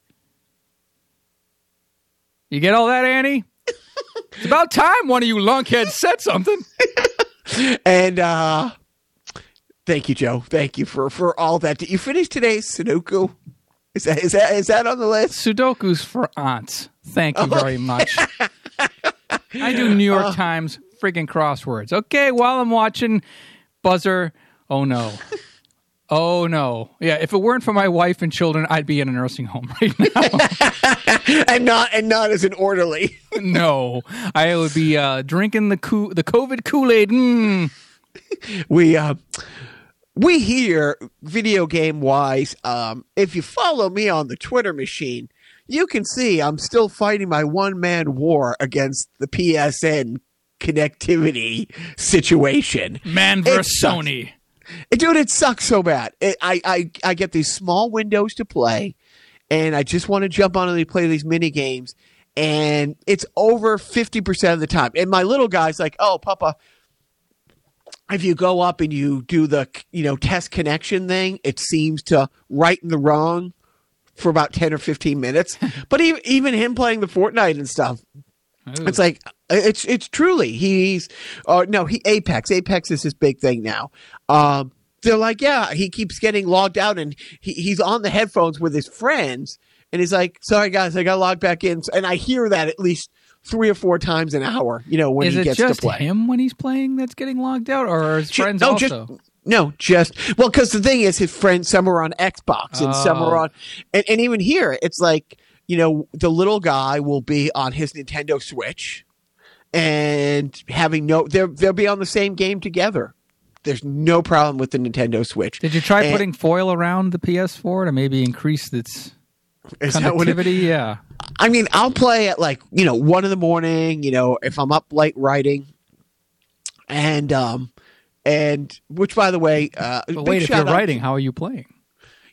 S2: You get all that, Annie? it's about time one of you lunkheads said something.
S1: And uh, thank you, Joe. Thank you for for all that. Did you finish today's Sudoku? Is that is that is that on the list?
S2: Sudoku's for aunts. Thank you very much. I do New York Times friggin' crosswords. Okay, while I'm watching Buzzer, oh no. Oh no. Yeah, if it weren't for my wife and children, I'd be in a nursing home right now.
S1: and not and not as an orderly.
S2: no. I would be uh, drinking the coo- the COVID Kool-Aid. Mm.
S1: we uh we here video game wise um if you follow me on the twitter machine you can see i'm still fighting my one man war against the psn connectivity situation
S2: Man versus. Sony.
S1: dude it sucks so bad it, I, I i get these small windows to play and i just want to jump on and play these mini games and it's over 50% of the time and my little guy's like oh papa if you go up and you do the you know test connection thing it seems to right in the wrong for about 10 or 15 minutes. But even, even him playing the fortnite and stuff it's like it's it's truly he's uh no he apex apex is his big thing now. Um they're like yeah he keeps getting logged out and he, he's on the headphones with his friends and he's like sorry guys i got logged back in. And i hear that at least three or four times an hour you know when
S2: Is
S1: he gets to play.
S2: him when he's playing that's getting logged out, or his friends
S1: no,
S2: also?
S1: just no, just well, because the thing is, his friends some are on Xbox and some
S2: Oh.
S1: are on, and, and even here, it's like you know, the little guy will be on his Nintendo Switch, and having no, they'll they'll be on the same game together. There's no problem with the Nintendo Switch.
S2: Did you try
S1: And-
S2: putting foil around the PS4 to maybe increase its
S1: Is that it-
S2: yeah.
S1: I mean, I'll play at like you know one in the morning. You know, if I'm up late writing, and um, and which by the way, uh,
S2: But wait, if you're
S1: out-
S2: writing, how are you playing?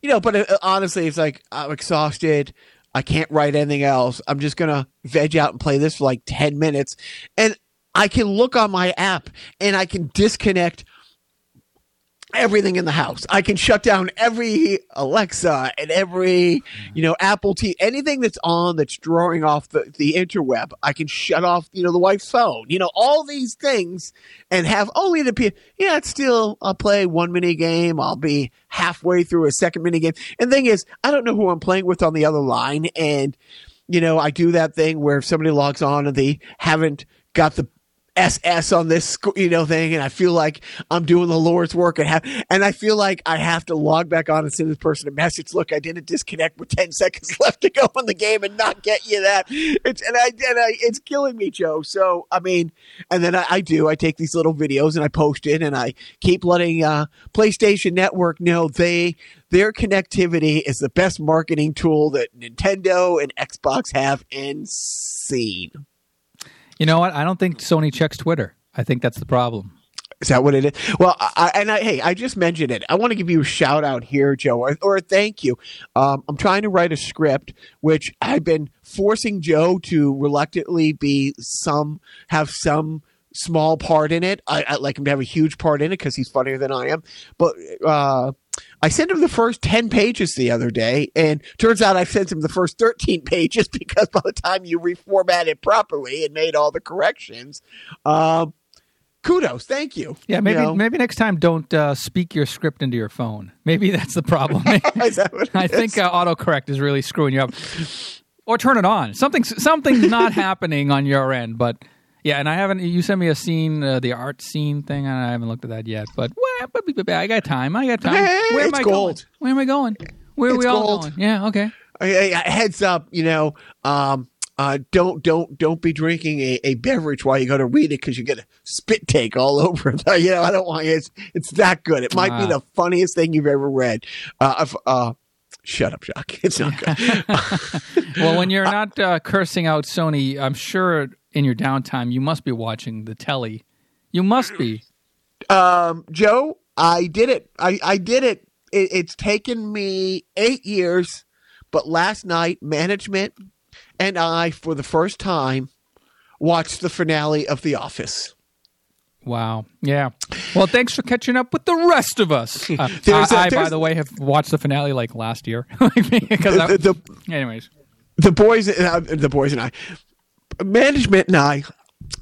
S1: you know, but uh, honestly, it's like I'm exhausted. I can't write anything else. I'm just gonna veg out and play this for like ten minutes, and I can look on my app and I can disconnect everything in the house. I can shut down every Alexa and every you know Apple TV, anything that's on that's drawing off the the interweb. I can shut off you know the wife's phone. You know all these things and have only the P. Yeah, it's still I'll play one mini game. I'll be halfway through a second mini game. And the thing is, I don't know who I'm playing with on the other line, and you know I do that thing where if somebody logs on and they haven't got the SS on this, you know, thing, and I feel like I'm doing the Lord's work, and have, and I feel like I have to log back on and send this person a message. Look, I didn't disconnect with 10 seconds left to go in the game, and not get you that. It's and I and I, it's killing me, Joe. So I mean, and then I, I do. I take these little videos and I post it, and I keep letting uh, PlayStation Network know they their connectivity is the best marketing tool that Nintendo and Xbox have and seen.
S2: You know what? I don't think Sony checks Twitter. I think that's the problem.
S1: Is that what it is? Well, I, and I, hey, I just mentioned it. I want to give you a shout out here, Joe, or, or a thank you. Um, I'm trying to write a script, which I've been forcing Joe to reluctantly be some, have some small part in it. I, I like him to have a huge part in it because he's funnier than I am. But uh, I sent him the first 10 pages the other day, and turns out I sent him the first 13 pages because by the time you reformat it properly and made all the corrections, um, kudos, thank you.
S2: Yeah, maybe
S1: You know?
S2: maybe next time don't uh, speak your script into your phone. Maybe that's the problem.
S1: Is that
S2: I
S1: is?
S2: think uh, autocorrect is really screwing you up. Or turn it on. Something something's not happening on your end, but yeah. And I haven't. You sent me a scene, uh, the art scene thing, and I haven't looked at that yet. But well, I got time. I got time.
S1: Hey,
S2: Where am
S1: it's
S2: I
S1: gold.
S2: going? Where am I going? Where are
S1: It's
S2: we all
S1: gold.
S2: going? Yeah. Okay.
S1: I- heads up, you know, um, uh, don't don't don't be drinking a, a beverage while you go to read it because you get a spit take all over it. you know, I don't want it's it's that good. It might be the funniest thing you've ever read. Uh, uh, shut up, Jacques. It's not good.
S2: Well, when you're not uh, cursing out Sony, I'm sure in your downtime you must be watching the telly. You must be.
S1: um, Joe, I did it. I, I did it. it. It's taken me eight years, but last night, management and I, for the first time, watched the finale of The Office.
S2: Wow. Yeah. Well, thanks for catching up with the rest of us. Uh,
S1: There's a-
S2: I, I, by the way, have watched the finale like last year. because
S1: The, the,
S2: anyways,
S1: the boys, uh, the boys and I, management and I,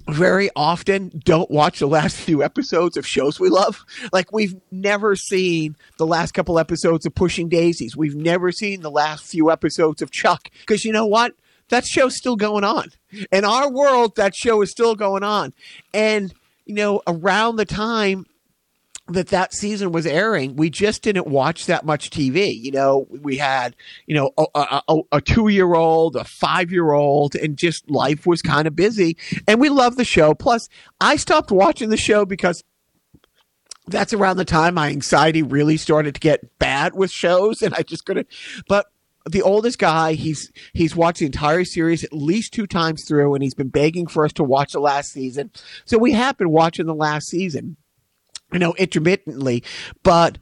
S1: very often don't watch the last few episodes of shows we love. Like we've never seen the last couple episodes of Pushing Daisies. We've never seen the last few episodes of Chuck because you know what? That show's still going on. In our world, that show is still going on. And you know, around the time that that season was airing, we just didn't watch that much TV. You know, we had, you know, a, a, a, two year old, a five year old, and just life was kind of busy. And we loved the show. Plus, I stopped watching the show because that's around the time my anxiety really started to get bad with shows. And I just couldn't, but the oldest guy, he's he's watched the entire series at least two times through, and he's been begging for us to watch the last season. So we have been watching the last season you know, intermittently. But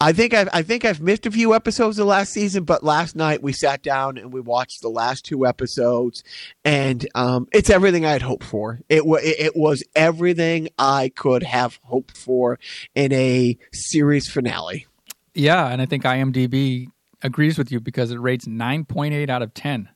S1: I think I've I think I've missed a few episodes of last season. But last night we sat down and we watched the last two episodes, and um, it's everything I had hoped for. It was it was everything I could have hoped for in a series finale.
S2: yeah, and I think IMDb agrees with you because it rates 9.8 out of 10.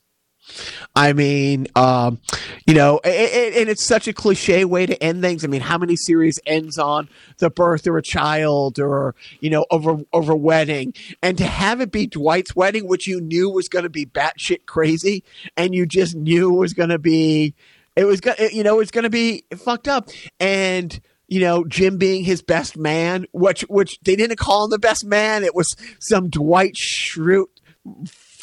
S1: I mean, um, you know, a- a- and it's such a cliche way to end things. I mean, how many series ends on the birth of a child or, you know, over, over wedding? And to have it be Dwight's wedding, which you knew was going to be batshit crazy and you just knew was going to be, it was to, you know, it's going to be fucked up. And, you know, Jim being his best man, which, which they didn't call him the best man. It was some Dwight Schrute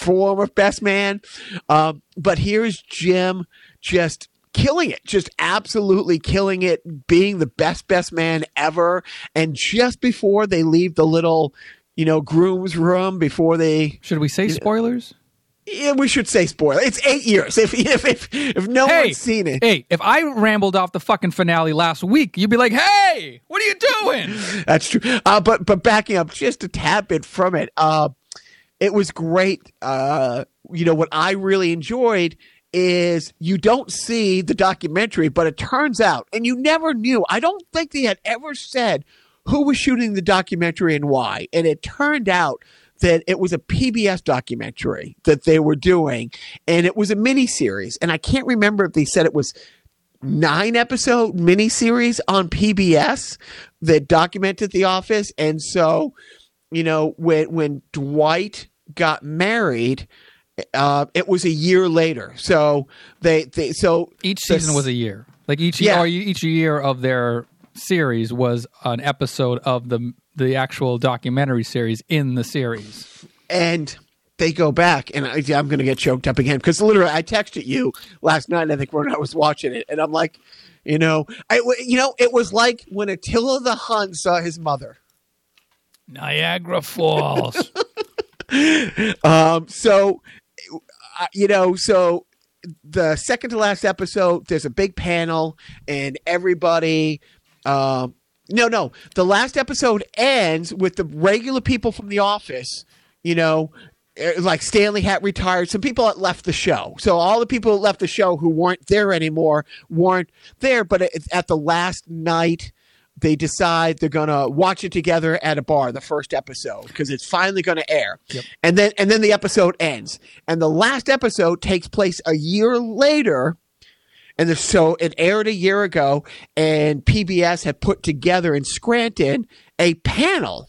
S1: form of best man. Um, but here's Jim just killing it, just absolutely killing it, being the best best man ever. And just before they leave the little, you know, groom's room, before they,
S2: Should we say spoilers?
S1: yeah, we should say spoiler. It's eight years. If if if, if no
S2: Hey,
S1: one's seen it,
S2: hey, if I rambled off the fucking finale last week, you'd be like, "Hey, what are you doing?"
S1: That's true. Uh, but but backing up just a tad bit from it, uh, it was great. Uh, you know what I really enjoyed is you don't see the documentary, but it turns out, and you never knew. I don't think they had ever said who was shooting the documentary and why. And it turned out that it was a PBS documentary that they were doing, and it was a mini series. And I can't remember if they said it was nine episode miniseries on PBS that documented the office. And so, you know, when when Dwight got married, uh, it was a year later. So they, they so
S2: Each season was a year. Like each
S1: Yeah.
S2: or each year of their series was an episode of the the actual documentary series in the series.
S1: and they go back, and I, I'm going to get choked up again because literally I texted you last night. I think when I was watching it, and I'm like, you know, I you know, it was like when Attila the Hun saw his mother.
S2: Niagara Falls.
S1: Um, so, uh, you know, so the second to last episode, there's a big panel, and everybody. Um, no, no, the last episode ends with the regular people from the office. You know, eh, like Stanley had retired. Some people had left the show. So all the people that left the show who weren't there anymore weren't there. But at the last night, they decide they're gonna watch it together at a bar. The first episode because it's finally gonna air,
S2: Yep.
S1: and then and then the episode ends. And the last episode takes place a year later, And so it aired a year ago, and PBS had put together in Scranton a panel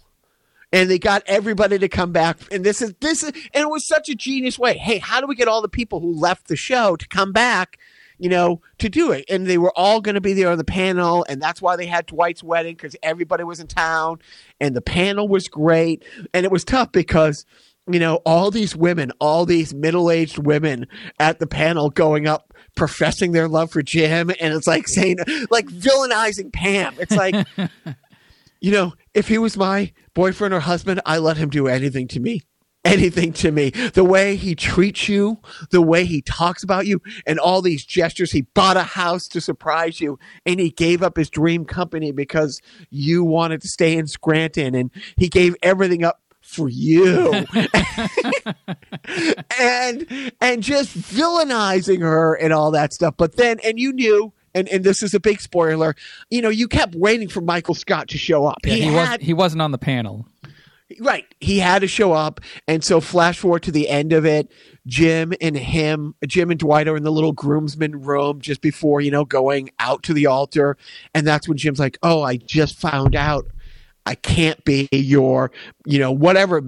S1: and they got everybody to come back. And this is this is, and it was such a genius way. Hey, how do we get all the people who left the show to come back? You know, to do it, and they were all going to be there on the panel, and that's why they had Dwight's wedding because everybody was in town, and the panel was great, and it was tough because you know all these women, all these middle-aged women at the panel going up professing their love for Jim, and it's like saying like villainizing Pam. It's like. you know, if he was my boyfriend or husband, I let him do anything to me. Anything to me. The way he treats you, the way he talks about you, and all these gestures. He bought a house to surprise you, and he gave up his dream company because you wanted to stay in Scranton, and he gave everything up for you and and just villainizing her and all that stuff but then and you knew and, and this is a big spoiler, you know, you kept waiting for Michael Scott to show up.
S2: Yeah,
S1: he,
S2: he,
S1: had,
S2: was, he wasn't on the panel.
S1: Right. He had to show up. And so flash forward to the end of it, Jim and him, Jim and Dwight are in the little groomsmen room just before, you know, going out to the altar. And that's when Jim's like, Oh, I just found out I can't be your, you know, whatever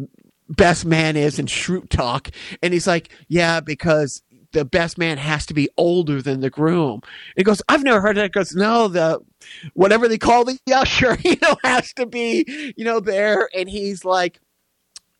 S1: best man is in Schrute talk. And he's like, Yeah, because the best man has to be older than the groom. And he goes, I've never heard that. He goes, no, the whatever they call the usher, you know, has to be, you know, there. And he's like,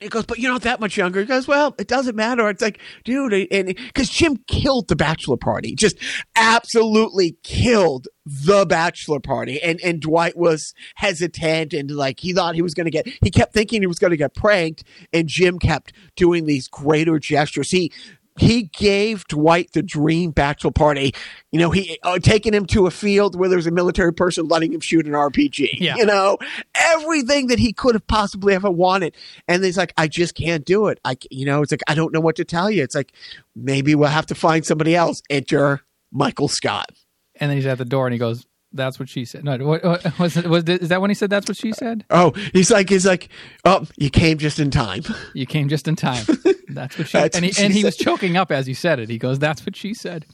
S1: he goes, but you're not that much younger. He goes, well, it doesn't matter. It's like, dude, and because Jim killed the bachelor party, just absolutely killed the bachelor party. And and Dwight was hesitant and like he thought he was going to get, he kept thinking he was going to get pranked. And Jim kept doing these greater gestures. He he gave Dwight the dream bachelor party. You know, he uh, taking him to a field where there's a military person letting him shoot an RPG.
S2: Yeah.
S1: You know, everything that he could have possibly ever wanted. And he's like, I just can't do it. I, you know, it's like, I don't know what to tell you. It's like, maybe we'll have to find somebody else. Enter Michael Scott.
S2: And then he's at the door and he goes, that's what she said. No, what, what, was, it, was is that when he said that's what she said?
S1: Oh, he's like, he's like, oh, you came just in time.
S2: You came just in time. That's what she.
S1: That's
S2: and he, and he was choking up as he said it. He goes, "That's what she said."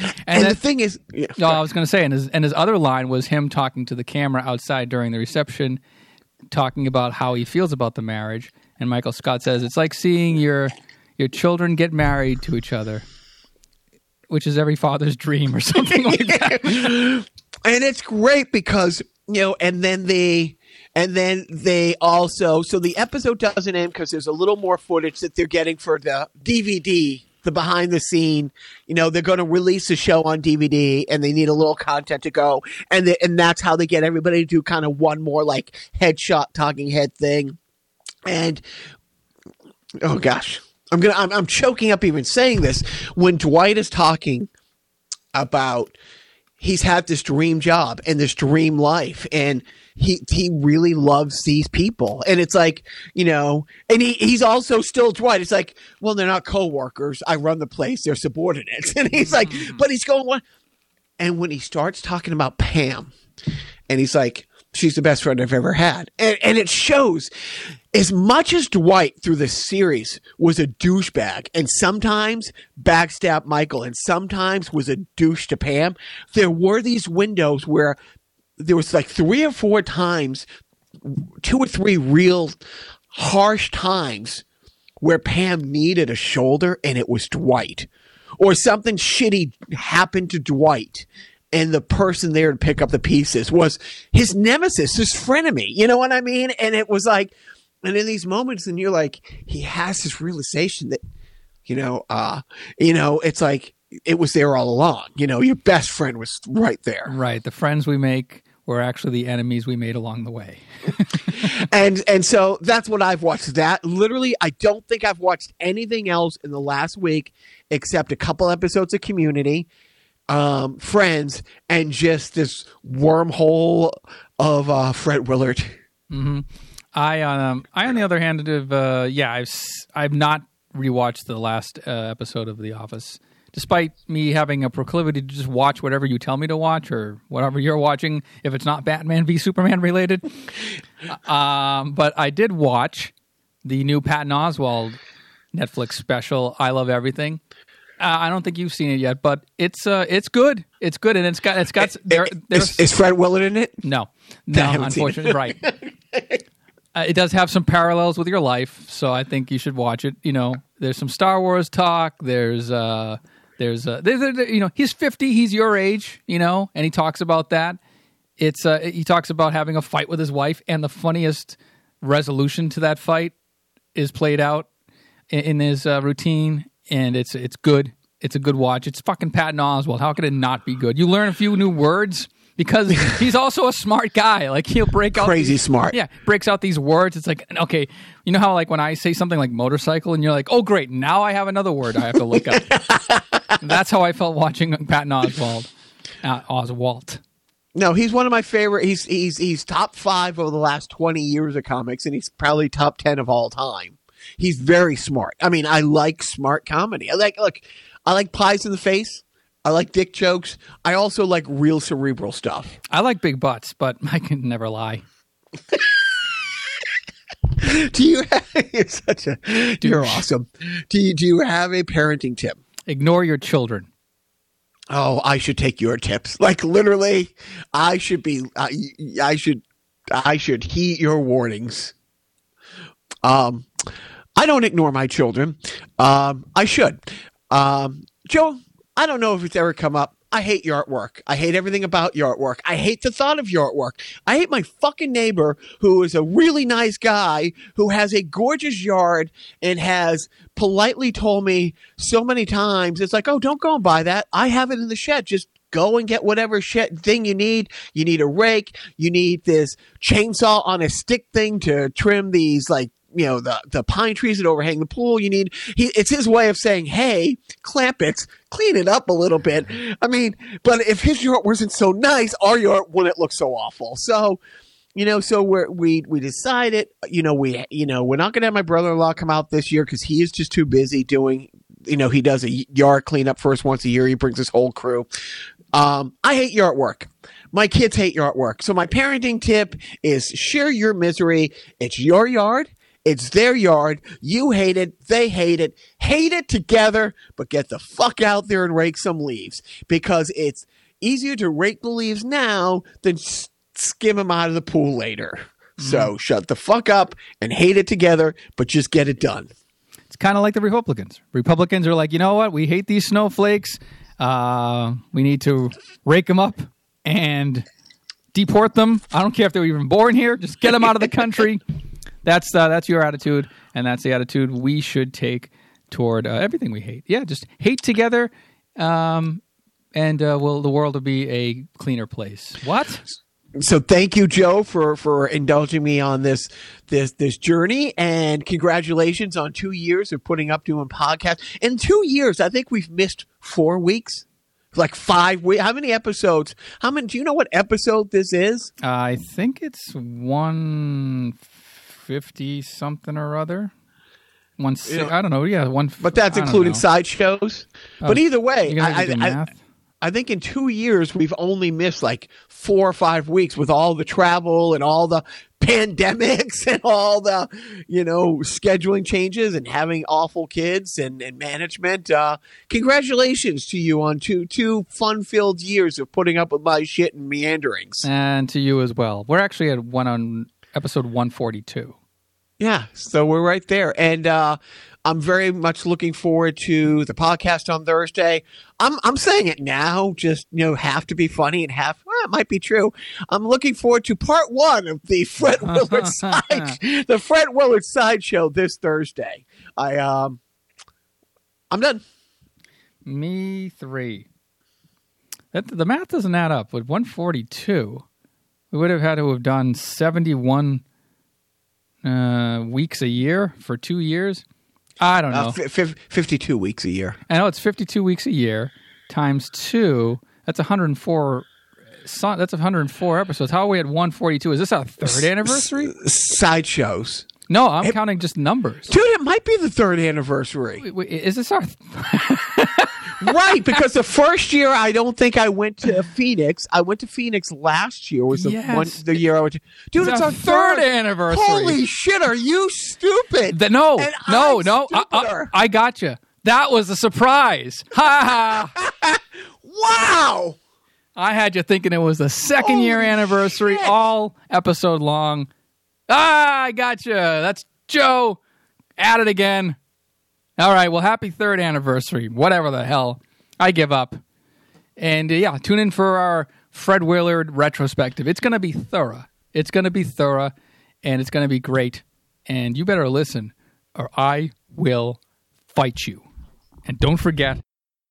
S2: And,
S1: And,
S2: that-
S1: the thing is, yeah,
S2: no, I was going to say, and his and his other line was him talking to the camera outside during the reception, talking about how he feels about the marriage. And Michael Scott says it's like seeing your your children get married to each other, which is every father's dream or something like that.
S1: and it's great because you know and then they and then they also so the episode doesn't end because there's a little more footage that they're getting for the dvd the behind the scene. You know they're going to release the show on dvd and they need a little content to go. And they, and that's how they get everybody to do kind of one more like headshot talking head thing. And oh gosh i'm gonna I'm, I'm choking up even saying this. When dwight is talking about he's had this dream job and this dream life and he he really loves these people. And it's like you know and he he's also still Dwight. It's like well they're not co-workers. I run the place. They're subordinates. And he's like mm-hmm. but he's going what? And when he starts talking about Pam and he's like she's the best friend I've ever had. And and it shows as much as Dwight through this series was a douchebag and sometimes backstabbed Michael and sometimes was a douche to Pam, there were these windows where there was like three or four times, two or three real harsh times where Pam needed a shoulder and it was Dwight. Or something shitty happened to Dwight and the person there to pick up the pieces was his nemesis, his frenemy. You know what I mean? And it was like, and in these moments, and you're like, he has this realization that, you know, uh, you know, it's like it was there all along. You know, your best friend was right there.
S2: right. The friends we make were actually the enemies we made along the way.
S1: and and so that's what I've watched. That literally, I don't think I've watched anything else in the last week except a couple episodes of Community, um, Friends, and just this wormhole of uh, Fred Willard.
S2: I um I on the other hand have uh yeah I've I've not rewatched the last uh, episode of The Office despite me having a proclivity to just watch whatever you tell me to watch or whatever you're watching if it's not Batman v Superman related um but I did watch the new Patton Oswalt Netflix special I Love Everything Uh, I don't think you've seen it yet, but it's uh, it's good. It's good, and it's got it's got there. There's
S1: Is, is Fred Willard in it?
S2: no, no, unfortunately, right. Uh, it does have some parallels with your life, so I think you should watch it. You know, there's some Star Wars talk. There's uh, there's uh, you know, he's 50, he's your age, you know, and he talks about that. It's uh, he talks about having a fight with his wife, and the funniest resolution to that fight is played out in, in his uh, routine, and it's it's good. It's a good watch. It's fucking Patton Oswalt. How could it not be good? You learn a few new words because he's also a smart guy. Like he'll break out
S1: Crazy
S2: these-
S1: smart.
S2: Yeah, breaks out these words. It's like okay, you know how like when I say something like motorcycle, and you're like, oh great, now I have another word I have to look up. That's how I felt watching Patton Oswalt. Uh, Oswalt.
S1: No, he's one of my favorite. He's he's he's top five over the last twenty years of comics, and he's probably top ten of all time. He's very smart. I mean, I like smart comedy. I like look, I like pies in the face. I like dick jokes. I also like real cerebral stuff.
S2: I like big butts, but I can never lie.
S1: Do you? Have, you're such a. You're awesome. Do you do you have a parenting tip?
S2: Ignore your children.
S1: Oh, I should take your tips. Like literally, I should be. I, I should. I should heed your warnings. Um, I don't ignore my children. Um, I should. Um, Joe, I don't know if it's ever come up. I hate your artwork. I hate everything about your artwork. I hate the thought of your artwork. I hate my fucking neighbor who is a really nice guy who has a gorgeous yard and has politely told me so many times, it's like, oh, don't go and buy that. I have it in the shed. Just go and get whatever shit thing you need. You need a rake. You need this chainsaw on a stick thing to trim these like you know the the pine trees that overhang the pool. You need he. It's his way of saying, "Hey, clamp it, clean it up a little bit." I mean, but if his yard wasn't so nice, our yard wouldn't look so awful. So. You know, so we're, we we decided, you know, we you know we're not going to have my brother-in-law come out this year because he is just too busy doing. You know, he does a yard cleanup first once a year. He brings his whole crew. Um, I hate your artwork. My kids hate your artwork. So my parenting tip is share your misery. It's your yard. It's their yard. You hate it. They hate it. Hate it together, but get the fuck out there and rake some leaves because it's easier to rake the leaves now than skim them out of the pool later. So shut the fuck up and hate it together, but just get it done.
S2: It's kind of like the Republicans. Republicans are like, you know what? We hate these snowflakes. Uh, we need to rake them up and deport them. I don't care if they were even born here. Just get them out of the country. That's uh, that's your attitude, and that's the attitude we should take toward uh, everything we hate. Yeah, just hate together, um, and uh, will the world will be a cleaner place. What?
S1: so thank you joe for for indulging me on this this this journey and congratulations on two years of putting up doing podcasts in two years i think we've missed four weeks like five weeks how many episodes how many do you know what episode this is
S2: I think it's one fifty something or other. One, si- I don't know. Yeah, one.
S1: but that's
S2: I
S1: including sideshows but either way I,
S2: have to do
S1: I, I. I think in two years we've only missed like four or five weeks with all the travel and all the pandemics and all the you know scheduling changes and having awful kids and, and management. Uh, congratulations to you on two two fun filled years of putting up with my shit and meanderings.
S2: and to you as well. We're actually at one on episode one forty two.
S1: Yeah, so we're right there, and uh, I'm very much looking forward to the podcast on Thursday. I'm I'm saying it now, just you know, have to be funny and half. Well, it might be true. I'm looking forward to part one of the Fred Willard side, the Fred Willard sideshow this Thursday. I um, I'm done.
S2: Me three. That the math doesn't add up. With one forty two, we would have had to have done seventy one uh, weeks a year for two years. I don't know.
S1: Uh, f- f- 52 weeks a year.
S2: I know it's 52 weeks a year times two. That's 104. so- That's 104 episodes. How are we at 142? Is this our third anniversary?
S1: Sideshows,
S2: No, I'm counting just numbers.
S1: dude. It might be the third anniversary.
S2: Wait, wait, Is this our?
S1: right, because the first year I don't think I went to Phoenix. I went to Phoenix last year. Was the
S2: Yes.
S1: one the year I went to? Dude, it's,
S2: our
S1: our
S2: third anniversary.
S1: Holy shit! Are you stupid?
S2: The- no,
S1: And
S2: no,
S1: I'm
S2: no. I, I. I got you. That was a surprise. Ha ha.
S1: Wow.
S2: I had you thinking it was the second year anniversary,
S1: shit.
S2: all episode long. Ah, I gotcha. That's Joe at it again. All right, well, happy third anniversary. Whatever the hell. I give up. And uh, yeah, tune in for our Fred Willard retrospective. It's going to be thorough. It's going to be thorough, and it's going to be great. And you better listen, or I will fight you. And don't forget